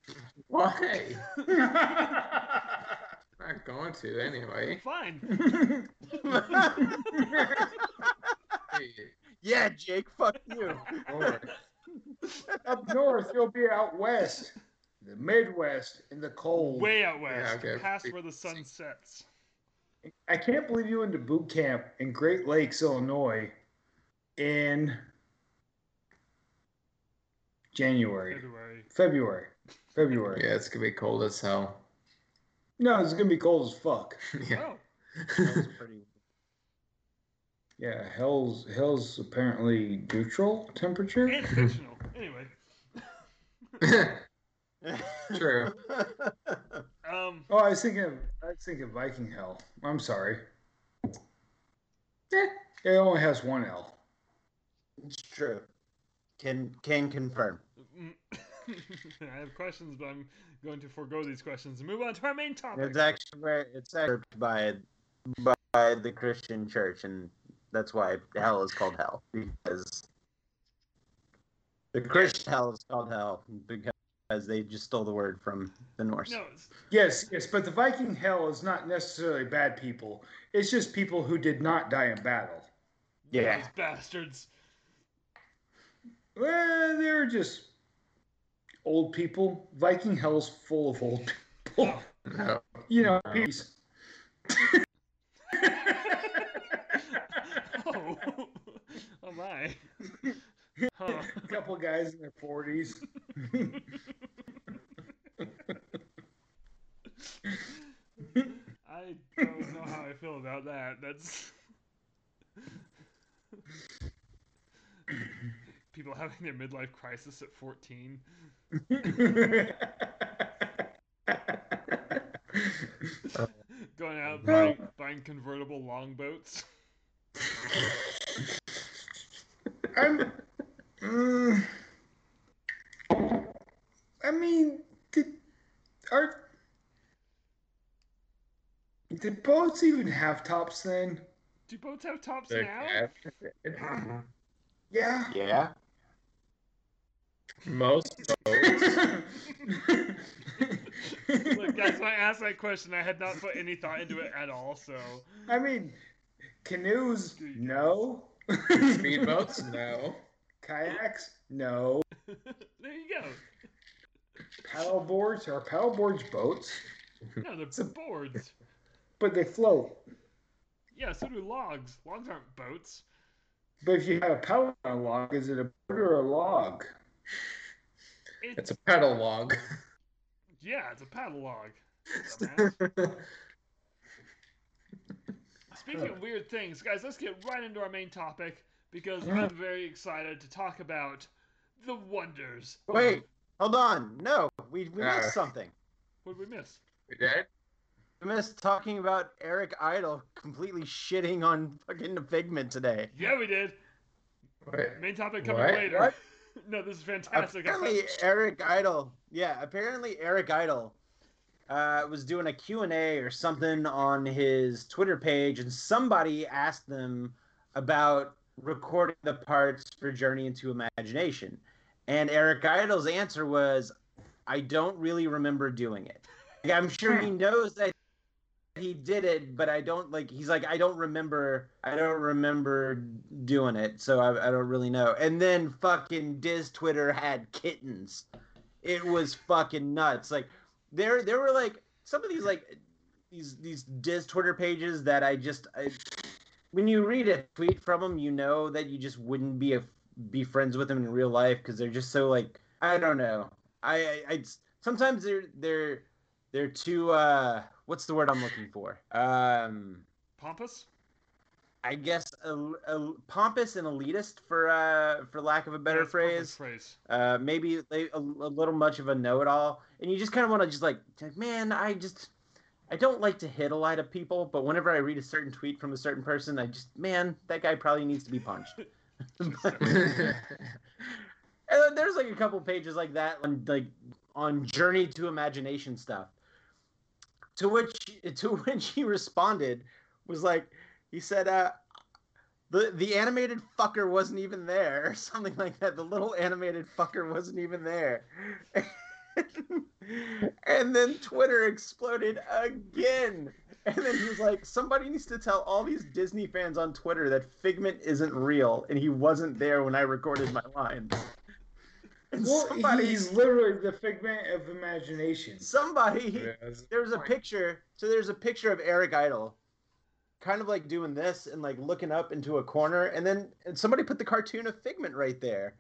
[SPEAKER 3] Why? Not going to anyway.
[SPEAKER 1] Fine.
[SPEAKER 3] Hey,
[SPEAKER 4] yeah, Jake, fuck you.
[SPEAKER 2] Up north, you'll be out west, the Midwest, in the cold.
[SPEAKER 1] Way out west,
[SPEAKER 3] okay.
[SPEAKER 1] past where the sun sets.
[SPEAKER 2] I can't believe you went to boot camp in Great Lakes, Illinois, in January,
[SPEAKER 1] February.
[SPEAKER 2] February, February.
[SPEAKER 3] Yeah, it's gonna be cold as hell.
[SPEAKER 2] No, it's gonna be cold as fuck.
[SPEAKER 3] yeah.
[SPEAKER 1] Oh,
[SPEAKER 4] That was pretty.
[SPEAKER 2] Yeah, hell's hell's apparently neutral temperature.
[SPEAKER 1] and fictional. Anyway,
[SPEAKER 3] True.
[SPEAKER 1] um,
[SPEAKER 2] Oh, I was thinking of I was thinking Viking hell. I'm sorry. Eh, it only has one L.
[SPEAKER 4] it's true. Can can confirm.
[SPEAKER 1] mm, I have questions, but I'm going to forego these questions and move on to our main topic.
[SPEAKER 4] It's actually it's actually by by the Christian church, and that's why hell is called hell because the Christian hell is called hell because they just stole the word from the Norse.
[SPEAKER 1] No,
[SPEAKER 2] Yes, yes, but the Viking hell is not necessarily bad people. It's just people who did not die in battle.
[SPEAKER 4] Yeah.
[SPEAKER 1] those bastards.
[SPEAKER 2] Well, they're just old people. Viking hell's full of old people.
[SPEAKER 3] No.
[SPEAKER 2] You know, peace.
[SPEAKER 1] oh, oh my. Huh.
[SPEAKER 2] A couple guys in their forties.
[SPEAKER 1] I don't know how I feel about that. That's people having their midlife crisis at 14. Going out buying, buying convertible longboats.
[SPEAKER 2] I'm. Mm, I mean, did are did boats even have tops then?
[SPEAKER 1] Do boats have tops
[SPEAKER 3] They're
[SPEAKER 1] now?
[SPEAKER 2] Yeah.
[SPEAKER 4] Yeah.
[SPEAKER 3] Most boats.
[SPEAKER 1] Look, guys, when I asked that question, I had not put any thought into it at all. So
[SPEAKER 2] I mean, canoes, no.
[SPEAKER 3] Speedboats? No.
[SPEAKER 2] Kayaks, no.
[SPEAKER 1] there you go.
[SPEAKER 2] Paddle boards are paddle boards boats,
[SPEAKER 1] No, they're boards.
[SPEAKER 2] but they float.
[SPEAKER 1] Yeah, so do logs. Logs aren't boats.
[SPEAKER 2] But if you have a paddle on a log, is it a boat or a log?
[SPEAKER 3] It's a paddle log.
[SPEAKER 1] Yeah, it's a paddle log. Dumbass. Speaking of weird things, guys, let's get right into our main topic because I'm very excited to talk about the wonders.
[SPEAKER 4] Wait, hold on. No, we, we
[SPEAKER 3] Uh.
[SPEAKER 4] missed something.
[SPEAKER 1] What did we miss?
[SPEAKER 3] We did?
[SPEAKER 4] We missed talking about Eric Idle completely shitting on fucking the Figment today.
[SPEAKER 1] Yeah, we did.
[SPEAKER 3] Wait.
[SPEAKER 1] Main topic coming
[SPEAKER 3] What?
[SPEAKER 1] later.
[SPEAKER 2] What?
[SPEAKER 1] no, this is fantastic.
[SPEAKER 4] Apparently, Eric Idle. Yeah, apparently Eric Idle uh, was doing a Q&A or something on his Twitter page, and somebody asked them about recording the parts for Journey into Imagination. And Eric Idle's answer was, I don't really remember doing it. Like, I'm sure he knows that he did it, but I don't like. He's like, I don't remember. I don't remember doing it, so I, I don't really know. And then fucking Diz Twitter had kittens. It was fucking nuts. Like there, there were like some of these like these these Diz Twitter pages that I just I, when you read a tweet from them, you know that you just wouldn't be a be friends with them in real life because they're just so like I don't know. I, I, I sometimes they're they're they're too uh what's the word I'm looking for? Um
[SPEAKER 1] Pompous?
[SPEAKER 4] I guess a, a pompous and elitist for uh for lack of a better
[SPEAKER 1] That's
[SPEAKER 4] phrase.
[SPEAKER 1] phrase.
[SPEAKER 4] Uh maybe a, a, little much of a know-it-all and you just kind of want to just like like, man, I just I don't like to hit a lot of people, but whenever I read a certain tweet from a certain person, I just man, that guy probably needs to be punched. And then there's like a couple pages like that on like on journey to imagination stuff. To which to which he responded was like he said uh the the animated fucker wasn't even there or something like that. The little animated fucker wasn't even there. and then Twitter exploded again. And then he was like, somebody needs to tell all these Disney fans on Twitter that Figment isn't real and he wasn't there when I recorded my lines. And
[SPEAKER 2] Well,
[SPEAKER 4] somebody,
[SPEAKER 2] he's literally the figment of imagination.
[SPEAKER 4] somebody,
[SPEAKER 3] Yes.
[SPEAKER 4] there's a picture. So there's a picture of Eric Idle, kind of like doing this and like looking up into a corner, and then and somebody put the cartoon of Figment right there,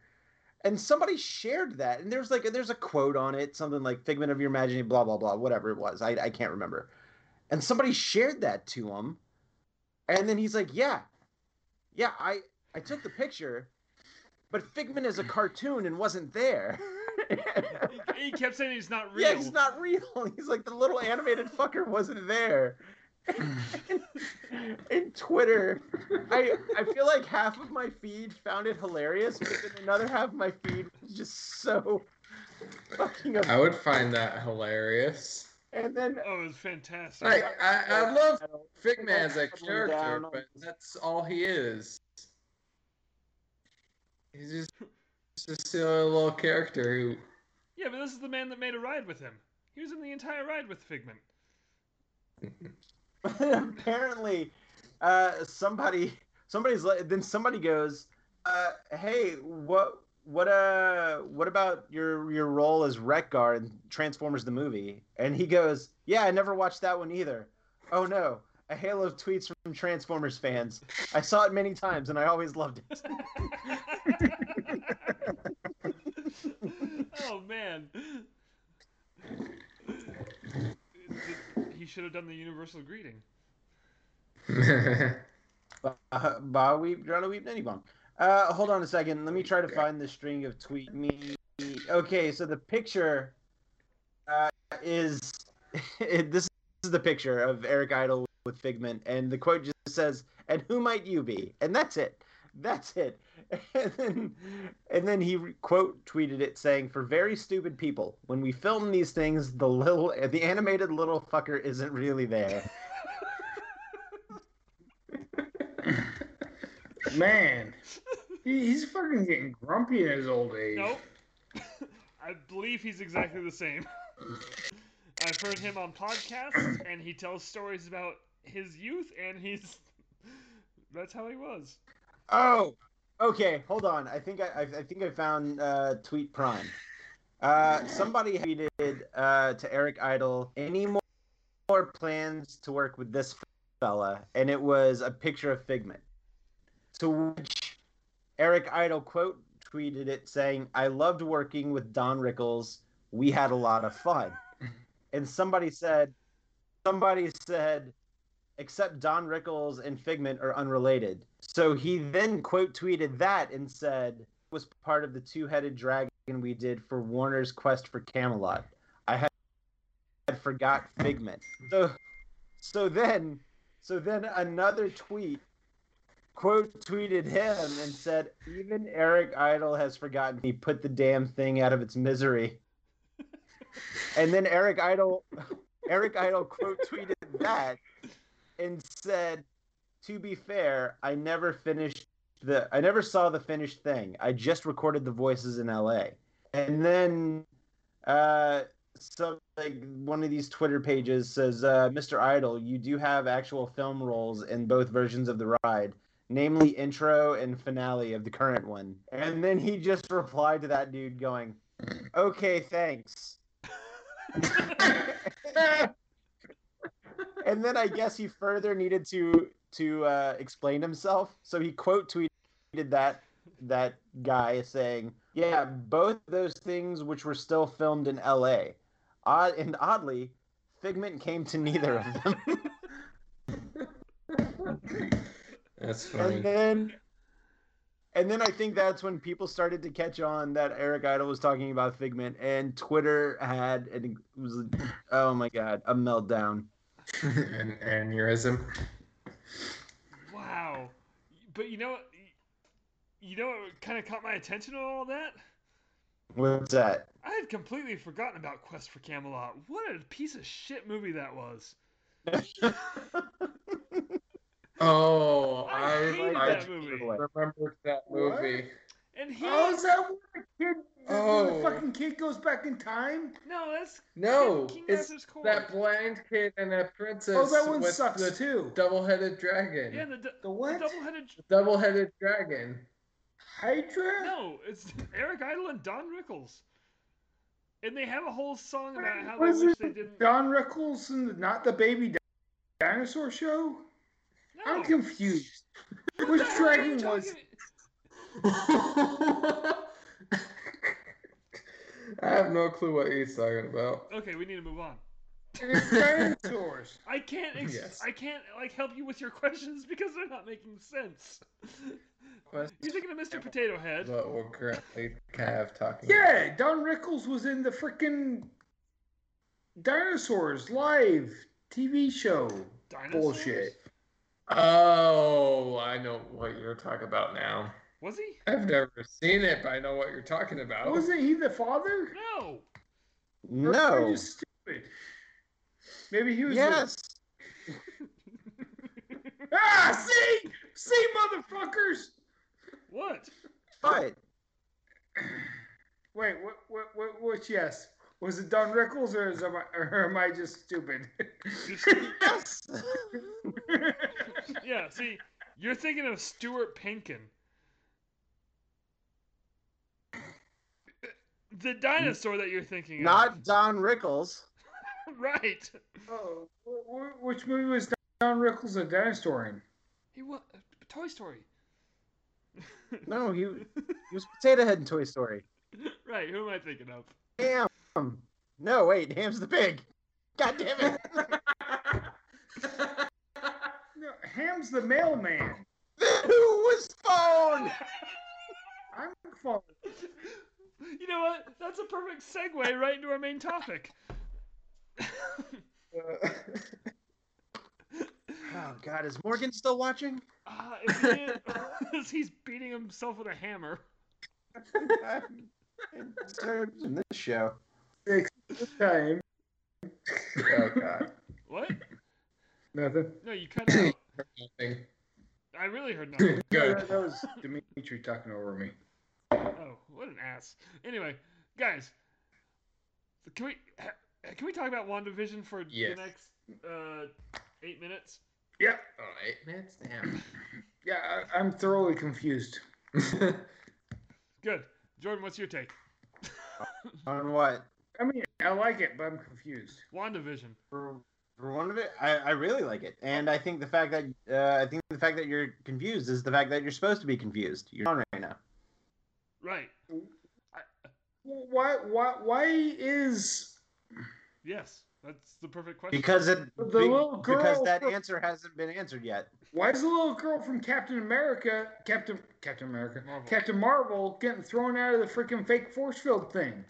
[SPEAKER 4] and somebody shared that, and there's like there's a quote on it, something like "figment of your imagination," blah blah blah, whatever it was. I I can't remember. And somebody shared that to him, and then he's like, "Yeah, yeah, I I took the picture, but Figment is a cartoon and wasn't there."
[SPEAKER 1] He, he kept saying he's not real.
[SPEAKER 4] Yeah, he's not real. He's like the little animated fucker wasn't there. in Twitter, I I feel like half of my feed found it hilarious, but then another half of my feed was just so fucking. ab-
[SPEAKER 3] I would find that hilarious.
[SPEAKER 4] And then
[SPEAKER 1] Oh, it was fantastic.
[SPEAKER 3] I, I, I love
[SPEAKER 4] don't-
[SPEAKER 3] Figment as a character, but that's all he is. He's just, just a silly little character who.
[SPEAKER 1] Yeah, but this is the man that made a ride with him. He was in the entire ride with Figment.
[SPEAKER 4] apparently, uh, somebody somebody's then somebody goes, uh, "Hey, what what uh what about your your role as Wreck-Gar in Transformers the movie?" And he goes, "Yeah, I never watched that one either." Oh no. A hail of tweets from Transformers fans. I saw it many times and I always loved it.
[SPEAKER 1] oh man. He should have done the universal greeting.
[SPEAKER 4] Uh, Ba weep, Drona weep, Nanny Bong. Uh, hold on a second. Let me try to find the string of tweet me. Okay, so the picture uh, is this is the picture of Eric Idle with Figment, and the quote just says, "And who might you be?" And that's it. That's it. And then, and then he re- quote tweeted it saying, "For very stupid people, when we film these things, the little, the animated little fucker isn't really there."
[SPEAKER 2] Man, he, he's fucking getting grumpy in his old age.
[SPEAKER 1] Nope. I believe he's exactly the same. I've heard him on podcasts, and he tells stories about his youth, and he's. That's how he was.
[SPEAKER 4] Oh, okay. Hold on. I think I, I, think I found uh, tweet prime. Uh, somebody tweeted uh, to Eric Idle any more plans to work with this fella, and it was a picture of Figment. To which Eric Idle quote tweeted it saying, "I loved working with Don Rickles. We had a lot of fun." and somebody said, somebody said, except Don Rickles and Figment are unrelated. So he then quote tweeted that and said was part of the two-headed dragon we did for Warner's Quest for Camelot. I had, had forgot Figment. So so then so then another tweet quote tweeted him and said even Eric Idle has forgotten he put the damn thing out of its misery. And then Eric Idle Eric Idle quote tweeted that and said, "To be fair, I never finished the I never saw the finished thing. I just recorded the voices in L.A." And then, uh, some like one of these Twitter pages says, uh, "Mr. Idle, you do have actual film roles in both versions of the ride." Namely, intro and finale of the current one. And then he just replied to that dude going, Okay, thanks. and then I guess he further needed to to uh, explain himself, so he quote tweeted that that guy saying, "Yeah, both those things which were still filmed in L.A. Odd and oddly, Figment came to neither of them."
[SPEAKER 3] That's funny.
[SPEAKER 4] and then and then I think that's when people started to catch on that Eric Idle was talking about Figment, and Twitter had and it was oh my god a meltdown.
[SPEAKER 3] An aneurysm.
[SPEAKER 1] Wow. But you know what? You know what kind of caught my attention on all that?
[SPEAKER 4] What's that?
[SPEAKER 1] I had completely forgotten about Quest for Camelot. What a piece of shit movie that was.
[SPEAKER 3] Oh,
[SPEAKER 1] I
[SPEAKER 3] I,
[SPEAKER 1] hated
[SPEAKER 3] I,
[SPEAKER 1] that movie.
[SPEAKER 3] remembered that
[SPEAKER 2] What?
[SPEAKER 3] Movie.
[SPEAKER 1] And he.
[SPEAKER 2] Oh, is that when the kid, the,
[SPEAKER 3] Oh.
[SPEAKER 2] the fucking kid goes back in time?
[SPEAKER 1] No, that's.
[SPEAKER 3] No,
[SPEAKER 1] King
[SPEAKER 3] it's
[SPEAKER 1] Arthur's
[SPEAKER 3] that blind kid and that princess
[SPEAKER 2] Oh, that one
[SPEAKER 3] with
[SPEAKER 2] sucks
[SPEAKER 3] the
[SPEAKER 2] too.
[SPEAKER 3] double-headed dragon.
[SPEAKER 1] Yeah, the, d-
[SPEAKER 2] The what?
[SPEAKER 1] double-headed.
[SPEAKER 3] double-headed dragon.
[SPEAKER 2] Hydra?
[SPEAKER 1] No, it's Eric Idle and Don Rickles. And they have a whole song about how
[SPEAKER 2] Was
[SPEAKER 1] they wish
[SPEAKER 2] it
[SPEAKER 1] they didn't.
[SPEAKER 2] Don Rickles and not the baby di- dinosaur show?
[SPEAKER 1] No.
[SPEAKER 2] I'm confused.
[SPEAKER 1] What
[SPEAKER 2] Which
[SPEAKER 1] the hell are you
[SPEAKER 2] dragon was?
[SPEAKER 1] talking-
[SPEAKER 3] I have no clue what he's talking about.
[SPEAKER 1] Okay, we need to move on.
[SPEAKER 2] It's dinosaurs.
[SPEAKER 1] I can't. Ex-
[SPEAKER 3] Yes.
[SPEAKER 1] I can't like help you with your questions because they're not making sense. You're thinking of Mr. Potato Head.
[SPEAKER 3] What we're currently kind talking
[SPEAKER 2] Yeah, Don Rickles was in the freaking Dinosaurs Live TV show.
[SPEAKER 1] Dinosaurs?
[SPEAKER 2] Bullshit.
[SPEAKER 3] Oh, I know what you're talking about now.
[SPEAKER 1] Was he?
[SPEAKER 3] I've never seen it, but I know what you're talking about.
[SPEAKER 2] Wasn't he the father?
[SPEAKER 1] No.
[SPEAKER 2] Or am I
[SPEAKER 4] No.
[SPEAKER 2] stupid? Maybe he was. the-
[SPEAKER 4] Yes.
[SPEAKER 2] Ah, see, see, motherfuckers.
[SPEAKER 1] What?
[SPEAKER 4] But
[SPEAKER 2] Wait, what? What? What? Which? Yes. Was it Don Rickles or, is am I, or am I just stupid?
[SPEAKER 4] yes.
[SPEAKER 1] Yeah. See, you're thinking of Stuart Pankin. The dinosaur that you're thinking of.
[SPEAKER 4] Not Don Rickles.
[SPEAKER 1] right.
[SPEAKER 2] oh, wh- wh- which movie was Don Rickles a dinosaur in?
[SPEAKER 1] He was uh, Toy Story.
[SPEAKER 4] No, he, he was Potato Head in Toy Story.
[SPEAKER 1] right. Who am I thinking of?
[SPEAKER 4] Ham. No, wait, Ham's the pig. God damn it.
[SPEAKER 2] No, Ham's the mailman.
[SPEAKER 4] Who was phone?
[SPEAKER 2] I'm phone.
[SPEAKER 1] You know what? That's a perfect segue right into our main topic.
[SPEAKER 2] Uh,
[SPEAKER 4] Oh God, is Morgan still watching?
[SPEAKER 1] Uh, if he is, he's beating himself with a hammer.
[SPEAKER 4] Serves in this show.
[SPEAKER 2] six time.
[SPEAKER 3] oh God.
[SPEAKER 1] What?
[SPEAKER 2] Nothing.
[SPEAKER 1] No, you cut out.
[SPEAKER 3] Nothing.
[SPEAKER 1] I really heard nothing.
[SPEAKER 3] Good.
[SPEAKER 2] That, that was Dimitri talking over me.
[SPEAKER 1] What an ass. Anyway, guys, can we can we talk about WandaVision for
[SPEAKER 3] Yes.
[SPEAKER 1] the next uh, eight minutes?
[SPEAKER 2] Yeah,
[SPEAKER 3] Oh, eight minutes? Damn.
[SPEAKER 2] yeah. I, I'm thoroughly confused.
[SPEAKER 1] Good. Jordan, what's your take?
[SPEAKER 4] On what?
[SPEAKER 2] I mean, I like it, but I'm confused.
[SPEAKER 1] WandaVision.
[SPEAKER 4] For, for one of it, I, I really like it, and I think the fact that uh, I think the fact that you're confused is the fact that you're supposed to be confused. You're on right now.
[SPEAKER 1] Right.
[SPEAKER 2] Why? Why? Why is
[SPEAKER 1] Yes, that's the perfect question.
[SPEAKER 4] Because it
[SPEAKER 2] The
[SPEAKER 4] be-
[SPEAKER 2] little
[SPEAKER 4] because that
[SPEAKER 2] from-
[SPEAKER 4] answer hasn't been answered yet.
[SPEAKER 2] why is the little girl from Captain America, Captain Captain America,
[SPEAKER 1] Marvel.
[SPEAKER 2] Captain Marvel, getting thrown out of the freaking fake force field thing?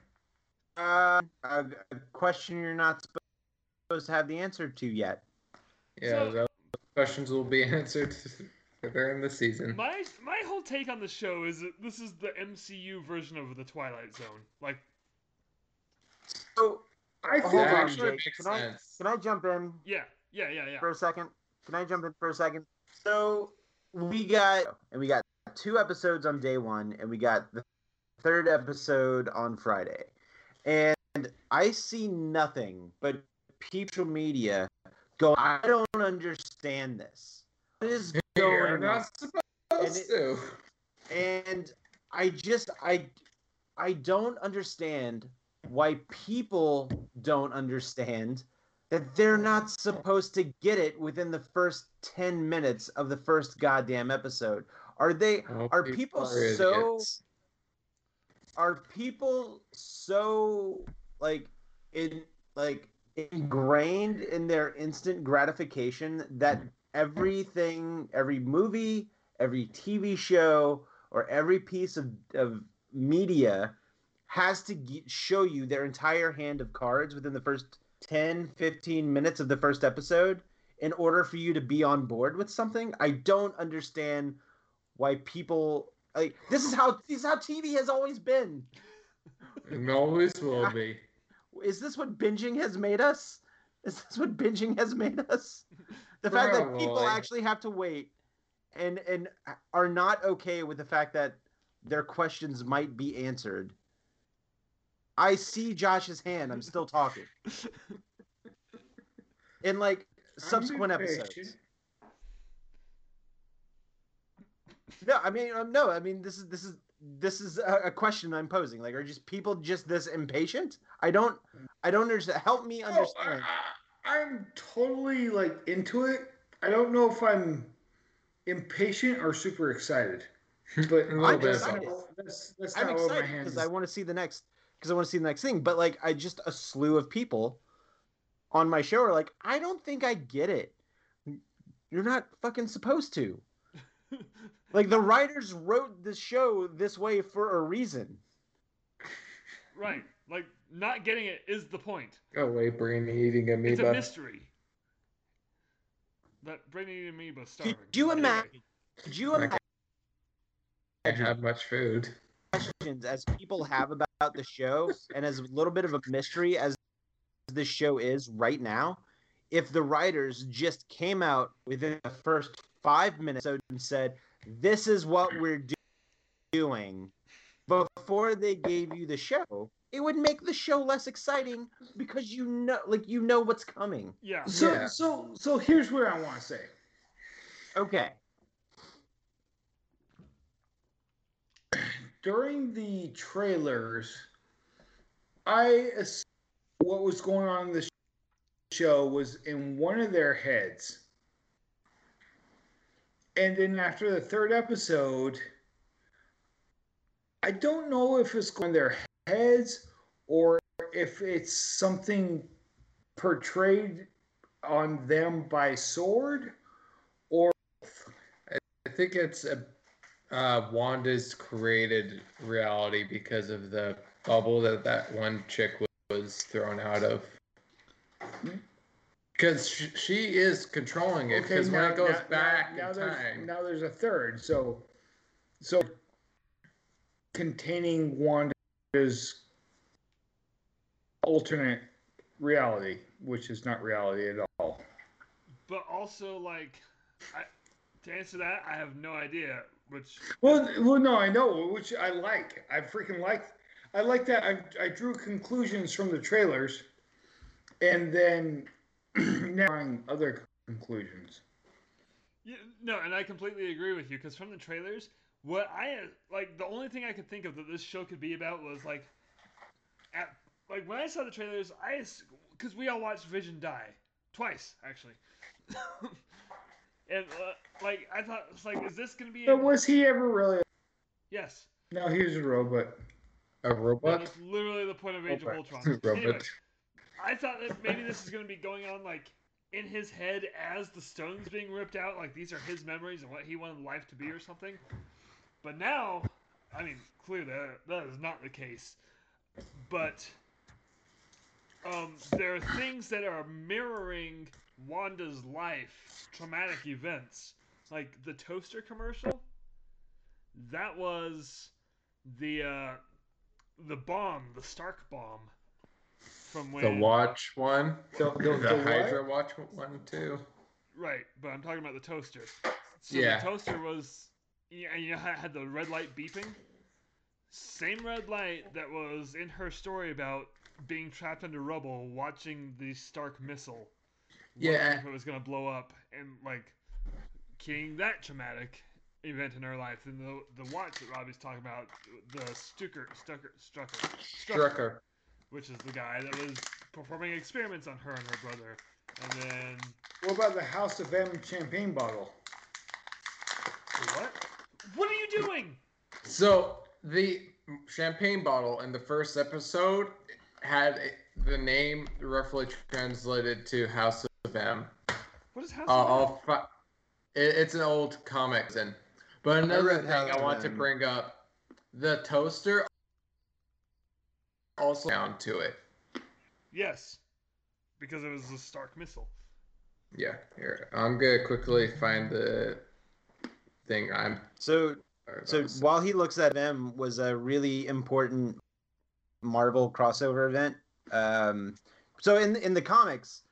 [SPEAKER 4] Uh, a, a question you're not supposed to have the answer to yet.
[SPEAKER 3] Yeah,
[SPEAKER 1] So-
[SPEAKER 3] those questions will be answered during the season.
[SPEAKER 1] my my whole take on the show is that this is the MCU version of the Twilight Zone. Like,
[SPEAKER 4] So
[SPEAKER 2] I think
[SPEAKER 3] actually
[SPEAKER 4] Jake.
[SPEAKER 3] makes
[SPEAKER 4] Can I- can I jump in
[SPEAKER 1] yeah, yeah, yeah, yeah.
[SPEAKER 4] for a second? Can I jump in for a second? So we got and we got two episodes on day one, and we got the third episode on Friday, and I see nothing but people media go. I don't understand this. What is
[SPEAKER 3] You're
[SPEAKER 4] going on?
[SPEAKER 3] not supposed
[SPEAKER 4] And it-
[SPEAKER 3] to.
[SPEAKER 4] and i just i i don't understand why people don't understand that they're not supposed to get it within the first 10 minutes of the first goddamn episode are they
[SPEAKER 3] Oh,
[SPEAKER 4] are people
[SPEAKER 3] are
[SPEAKER 4] so
[SPEAKER 3] idiots.
[SPEAKER 4] are people so like in like ingrained in their instant gratification that everything every movie every tv show or every piece of, of media has to ge- show you their entire hand of cards within the first 10 15 minutes of the first episode in order for you to be on board with something i don't understand why people like this is how this is how tv has always been
[SPEAKER 3] And always will be.
[SPEAKER 4] is this what binging has made us? Is this what binging has made us? The fact that people actually have to wait and and are not okay with the fact that their questions might be answered. I see Josh's hand. I'm still talking. In like subsequent episodes. No, I mean um, no, I mean this is this is this is a, a question I'm posing. Like, are just people just this impatient? I don't I don't understand. Help me understand.
[SPEAKER 2] I, I'm totally like into it. I don't know if I'm impatient or super excited,
[SPEAKER 3] hmm. but
[SPEAKER 4] I'm excited.
[SPEAKER 3] both.
[SPEAKER 2] that's, that's
[SPEAKER 4] I'm
[SPEAKER 2] not what my
[SPEAKER 4] excited because. I want to see the next because I want to see the next thing. But like, I just a slew of people on my show are like, I don't think I get it. You're not fucking supposed to. Like the writers wrote the show this way for a reason.
[SPEAKER 1] right. Like not getting it is the point.
[SPEAKER 3] Go away, brain eating amoeba.
[SPEAKER 1] It's a
[SPEAKER 3] amoeba.
[SPEAKER 1] mystery. That brain eating amoeba
[SPEAKER 4] Could
[SPEAKER 1] starving.
[SPEAKER 4] you imagine? Could you
[SPEAKER 3] I
[SPEAKER 4] imagine
[SPEAKER 3] can't have much food.
[SPEAKER 4] questions as people have about the show and as a little bit of a mystery as this show is right now? If the writers just came out within the first five minutes and said, "This is what we're do- doing," before they gave you the show, it would make the show less exciting because you know, like you know what's coming.
[SPEAKER 1] Yeah.
[SPEAKER 2] So
[SPEAKER 3] Yeah.
[SPEAKER 2] so so here's where I want to say.
[SPEAKER 4] Okay.
[SPEAKER 2] during the trailers, I ass- what was going on in the show was in one of their heads, and then after the third episode, I don't know if it's going their heads or if it's something portrayed on them by sword or
[SPEAKER 3] I think it's a uh, Wanda's created reality because of the bubble that that one chick was, thrown out of. Because she, is controlling it. Because when it goes
[SPEAKER 2] now-
[SPEAKER 3] back
[SPEAKER 2] now,
[SPEAKER 3] in
[SPEAKER 2] there's,
[SPEAKER 3] time,
[SPEAKER 2] now there's a third. So, so containing Wanda's alternate reality, which is not reality at all.
[SPEAKER 1] But also, like, I, to answer that, I have no idea. Which
[SPEAKER 2] Well, well, no, I know, which I like. I freaking like. I like that. I, I drew conclusions from the trailers, and then now drawing other conclusions.
[SPEAKER 1] Yeah, no, and I completely agree with you because from the trailers, what I like, the only thing I could think of that this show could be about was like, at like when I saw the trailers, I because we all watched Vision die twice actually, and uh, like I thought it's like, is this gonna be?
[SPEAKER 2] But was he ever really?
[SPEAKER 1] yes,
[SPEAKER 2] No, he was a robot.
[SPEAKER 3] a robot.
[SPEAKER 1] was literally the point of Age of Ultron.
[SPEAKER 3] robot.
[SPEAKER 1] Anyway, I thought that maybe this is to be going on like in his head as the stones being ripped out, like these are his memories and what he wanted life to be or something. But now, I mean, clearly that, that is not the case. But um, there are things that are mirroring Wanda's life, traumatic events, like the toaster commercial. That was the uh, the bomb, the Stark bomb, from when
[SPEAKER 3] The watch one.
[SPEAKER 2] The, the,
[SPEAKER 3] The,
[SPEAKER 2] the what?
[SPEAKER 3] Hydra watch one too.
[SPEAKER 1] Right, but I'm talking about the toaster. So
[SPEAKER 3] Yeah.
[SPEAKER 1] the toaster was, yeah, you know how it had the red light beeping? Same red light that was in her story about being trapped under rubble, watching the Stark missile.
[SPEAKER 3] Yeah.
[SPEAKER 1] If it was gonna blow up, and like, getting that traumatic event in her life. And the the watch that Robbie's talking about, the Stucker, Stucker, Strucker,
[SPEAKER 3] Strucker.
[SPEAKER 1] which is the guy that was performing experiments on her and her brother. And then
[SPEAKER 2] What about the House of M champagne bottle?
[SPEAKER 1] what? What are you doing?
[SPEAKER 3] So the champagne bottle in the first episode had the name roughly translated to House of M.
[SPEAKER 1] What is House
[SPEAKER 3] I'll,
[SPEAKER 1] of M?
[SPEAKER 3] I'll fi- it, it's an old comic, and but another
[SPEAKER 4] read
[SPEAKER 3] thing
[SPEAKER 4] House
[SPEAKER 3] I want to bring up: the toaster also down to it.
[SPEAKER 1] Yes, because it was a Stark missile.
[SPEAKER 3] Yeah, here I'm gonna quickly find the thing. I'm
[SPEAKER 4] So So while he looks at them was a really important Marvel crossover event. Um, so in in the comics,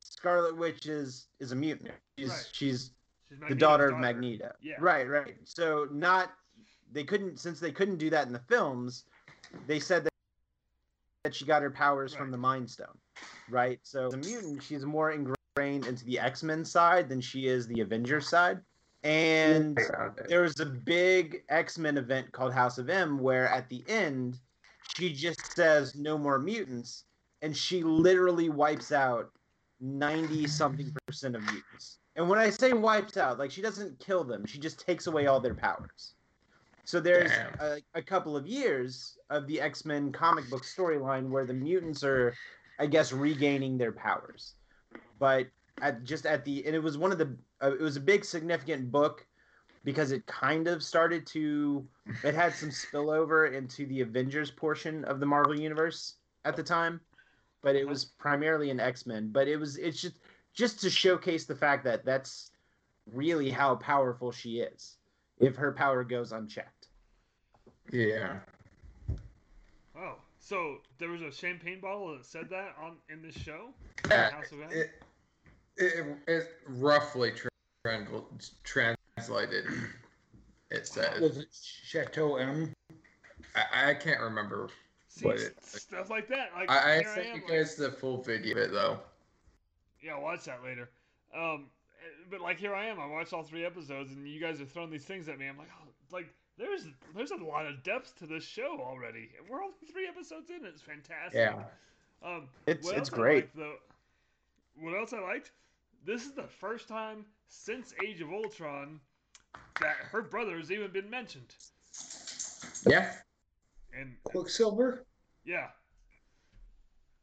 [SPEAKER 4] Scarlet Witch is is a mutant. She's
[SPEAKER 1] Right.
[SPEAKER 4] she's
[SPEAKER 1] She's
[SPEAKER 4] the
[SPEAKER 1] Magneto's
[SPEAKER 4] daughter of Magneto.
[SPEAKER 1] Yeah.
[SPEAKER 4] Right, right. So not they couldn't since they couldn't do that in the films. They said that that she got her powers from the Mind Stone. Right. So as a mutant, she's more ingrained into the X Men side than she is the Avengers side. And there was a big X-Men event called House of M where at the end she just says no more mutants and she literally wipes out 90 something percent of mutants. And when I say wipes out, like she doesn't kill them, she just takes away all their powers. So there's a, a couple of years of the X Men comic book storyline where the mutants are, I guess, regaining their powers. But at just at the and it was one of the uh, it was a big significant book because it kind of started to it had some spillover into the Avengers portion of the Marvel universe at the time, but it was primarily an X Men. But it was it's just just to showcase the fact that that's really how powerful she is if her power goes unchecked.
[SPEAKER 3] Yeah.
[SPEAKER 1] Oh, so there was a champagne bottle that said that on in this show.
[SPEAKER 3] Yeah,
[SPEAKER 1] House of M?
[SPEAKER 3] it, it, it roughly tra- translated. It says.
[SPEAKER 2] Was it Chateau M?
[SPEAKER 3] I, I can't remember.
[SPEAKER 1] See,
[SPEAKER 3] What it-
[SPEAKER 1] stuff like that. Like
[SPEAKER 3] I, I sent
[SPEAKER 1] am,
[SPEAKER 3] you
[SPEAKER 1] like-
[SPEAKER 3] guys the full video of it though.
[SPEAKER 1] Yeah, I'll watch that later. Um, but like here I am. I watched all three episodes, and you guys are throwing these things at me. I'm like, oh, like there's there's a lot of depth to this show already. and We're only three episodes in. It's fantastic.
[SPEAKER 3] Yeah.
[SPEAKER 1] Um,
[SPEAKER 4] It's it's great.
[SPEAKER 1] liked, though, what else I liked? This is the first time since Age of Ultron that her brother has even been mentioned.
[SPEAKER 3] Yeah.
[SPEAKER 1] And
[SPEAKER 2] Quicksilver?
[SPEAKER 1] yeah,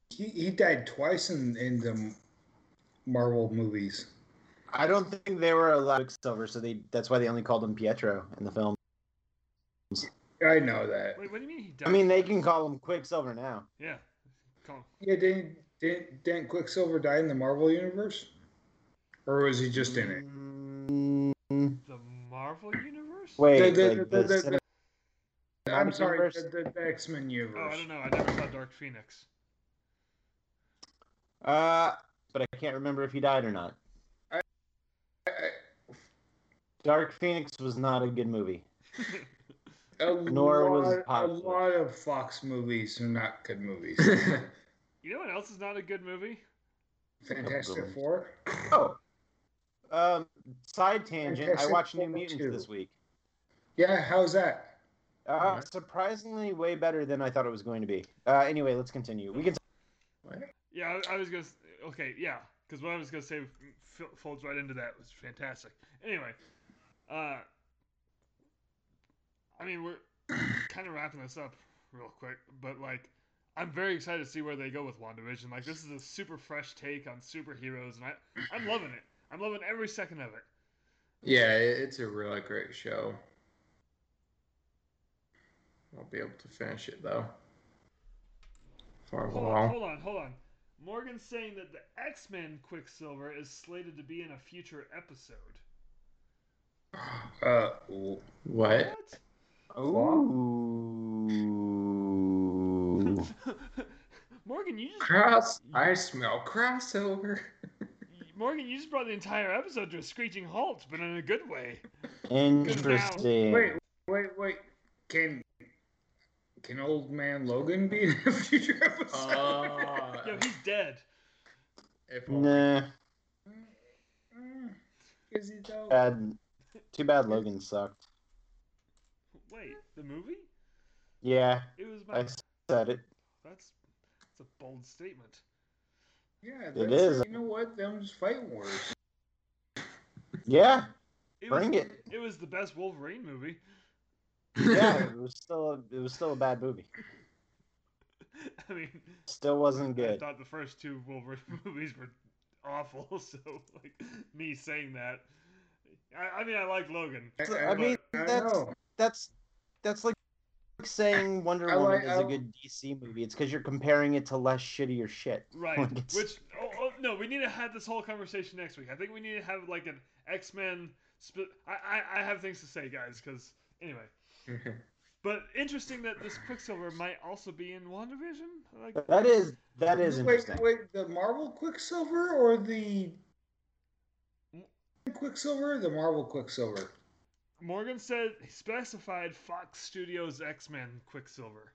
[SPEAKER 2] He, he died twice in, in the Marvel movies.
[SPEAKER 4] I don't think they were allowed Quicksilver, so they that's why they only called him Pietro in the film.
[SPEAKER 2] I know that.
[SPEAKER 1] wait, what do you mean he died?
[SPEAKER 4] I mean, they can call him Quicksilver now.
[SPEAKER 1] yeah, come on.
[SPEAKER 2] Yeah, didn't, didn't, didn't Quicksilver die in the Marvel universe? Or was he just in it?
[SPEAKER 1] The Marvel universe?
[SPEAKER 4] Wait,
[SPEAKER 2] The- the-
[SPEAKER 4] like
[SPEAKER 2] the-
[SPEAKER 4] the
[SPEAKER 2] the-
[SPEAKER 4] cine-
[SPEAKER 2] I'm sorry,
[SPEAKER 4] universe?
[SPEAKER 2] the, the, the X Men universe. Oh.
[SPEAKER 1] I don't know. I never saw Dark Phoenix.
[SPEAKER 4] Uh, but I can't remember if he died or not.
[SPEAKER 2] I- I-
[SPEAKER 4] Dark Phoenix was not a good movie.
[SPEAKER 2] a
[SPEAKER 4] Nor was
[SPEAKER 2] lot, a lot of Fox movies are not good movies.
[SPEAKER 1] You know what else is not a good movie?
[SPEAKER 2] Fantastic Four.
[SPEAKER 4] Oh, um, side tangent. I watched New Mutants
[SPEAKER 2] two.
[SPEAKER 4] this week.
[SPEAKER 2] Yeah, how's that?
[SPEAKER 4] Uh, surprisingly, way better than I thought it was going to be. Uh, anyway, let's continue. We can.
[SPEAKER 3] What?
[SPEAKER 1] Yeah, I, I was gonna. s- Okay, yeah, because what I was gonna say f- folds right into that. It was fantastic. Anyway, uh, I mean we're kind of wrapping this up real quick, but like. I'm very excited to see where they go with WandaVision. Like this is a super fresh take on superheroes, and I, I'm loving it. I'm loving every second of it.
[SPEAKER 3] yeah, it's a really great show. I'll be able to finish it though. For a
[SPEAKER 1] Hold on, hold on, hold on. Morgan's saying that the X Men Quicksilver is slated to be in a future episode.
[SPEAKER 2] Uh, w-
[SPEAKER 3] What?
[SPEAKER 4] Ooh.
[SPEAKER 1] Morgan, you just
[SPEAKER 3] Cross. I smell crossover.
[SPEAKER 1] Morgan, you just brought the entire episode to a screeching halt, but in a good way.
[SPEAKER 4] Interesting.
[SPEAKER 2] wait, wait, wait. Can can old man Logan be in a future episode?
[SPEAKER 3] Uh,
[SPEAKER 1] Yo, he's dead.
[SPEAKER 3] if.
[SPEAKER 4] Nah,
[SPEAKER 2] Mm, Is he though?
[SPEAKER 4] bad. Too bad Logan sucked.
[SPEAKER 1] Wait, the movie?
[SPEAKER 4] Yeah,
[SPEAKER 1] It was
[SPEAKER 4] I said it.
[SPEAKER 1] That's that's a bold statement.
[SPEAKER 2] Yeah,
[SPEAKER 4] it is.
[SPEAKER 2] You know what? Them just fighting words.
[SPEAKER 4] Yeah,
[SPEAKER 1] It
[SPEAKER 4] bring
[SPEAKER 1] was,
[SPEAKER 4] it.
[SPEAKER 1] It was the best Wolverine movie.
[SPEAKER 4] Yeah, it was still a, it was still a bad movie.
[SPEAKER 1] I mean,
[SPEAKER 4] Still wasn't good.
[SPEAKER 1] I
[SPEAKER 4] good.
[SPEAKER 1] thought the first two Wolverine movies were awful. So, like me saying that, I, I mean, I like Logan.
[SPEAKER 4] I mean, that's- That's that's like saying Wonder
[SPEAKER 2] I
[SPEAKER 4] Woman
[SPEAKER 2] like-
[SPEAKER 4] is
[SPEAKER 2] I-
[SPEAKER 4] a good DC movie. It's because you're comparing it to less shittier shit.
[SPEAKER 1] Right.
[SPEAKER 4] Like,
[SPEAKER 1] Which oh, oh no, we need to have this whole conversation next week. I think we need to have like an X Men. Sp- I, I I have things to say, guys. Because anyway, but interesting that this Quicksilver might also be in WandaVision. Like
[SPEAKER 4] That is that is
[SPEAKER 2] wait,
[SPEAKER 4] interesting.
[SPEAKER 2] wait, the Marvel Quicksilver or the Quicksilver? The Marvel Quicksilver.
[SPEAKER 1] Morgan said he specified Fox Studios X Men Quicksilver,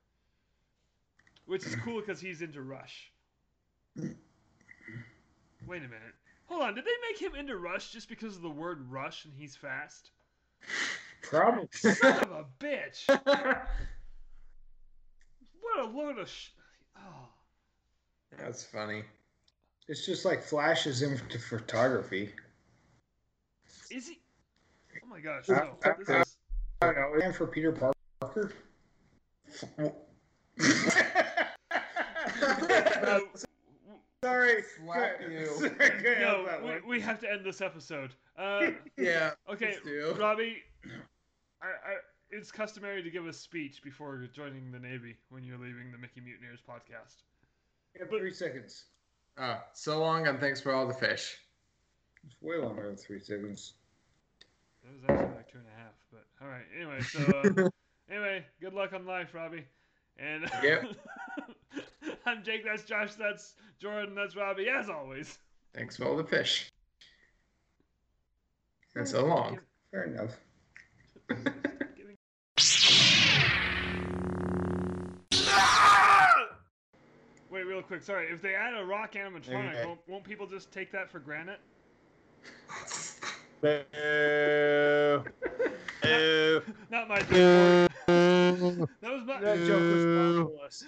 [SPEAKER 1] which is cool because he's into Rush. Wait a minute. Hold on. Did they make him into Rush just because of the word Rush and he's fast?
[SPEAKER 2] Probably.
[SPEAKER 1] Son of a bitch! What a load of sh. Oh.
[SPEAKER 3] That's funny.
[SPEAKER 2] it's just like Flash is into photography.
[SPEAKER 1] Is he? Oh my gosh! No.
[SPEAKER 2] uh,
[SPEAKER 1] This
[SPEAKER 2] uh,
[SPEAKER 1] is.
[SPEAKER 2] don't know. And for Peter Parker.
[SPEAKER 1] No,
[SPEAKER 2] Sorry.
[SPEAKER 3] Slap you.
[SPEAKER 2] Sorry, couldn't help that
[SPEAKER 1] no we, we have to end this episode. Uh,
[SPEAKER 3] Yeah.
[SPEAKER 1] okay. Robbie, I, I, it's customary to give a speech before joining the Navy when you're leaving the Mickey Mutineers podcast.
[SPEAKER 2] You have three seconds.
[SPEAKER 3] Uh, so long and thanks for all the fish.
[SPEAKER 2] It's way longer than three seconds.
[SPEAKER 1] It was actually like two and a half, but all right. Anyway, so uh, anyway, good luck on life, Robbie. And
[SPEAKER 3] Yep.
[SPEAKER 1] I'm Jake. That's Josh. That's Jordan. That's Robbie. As always.
[SPEAKER 3] Thanks for all the fish. And so long.
[SPEAKER 2] Fair enough.
[SPEAKER 1] Wait, real quick. Sorry. If they add a rock animatronic,
[SPEAKER 4] Okay.
[SPEAKER 1] won't, won't people just take that for granted?
[SPEAKER 4] Boo. Boo.
[SPEAKER 1] Not my joke. That was my.
[SPEAKER 5] That joke was marvelous.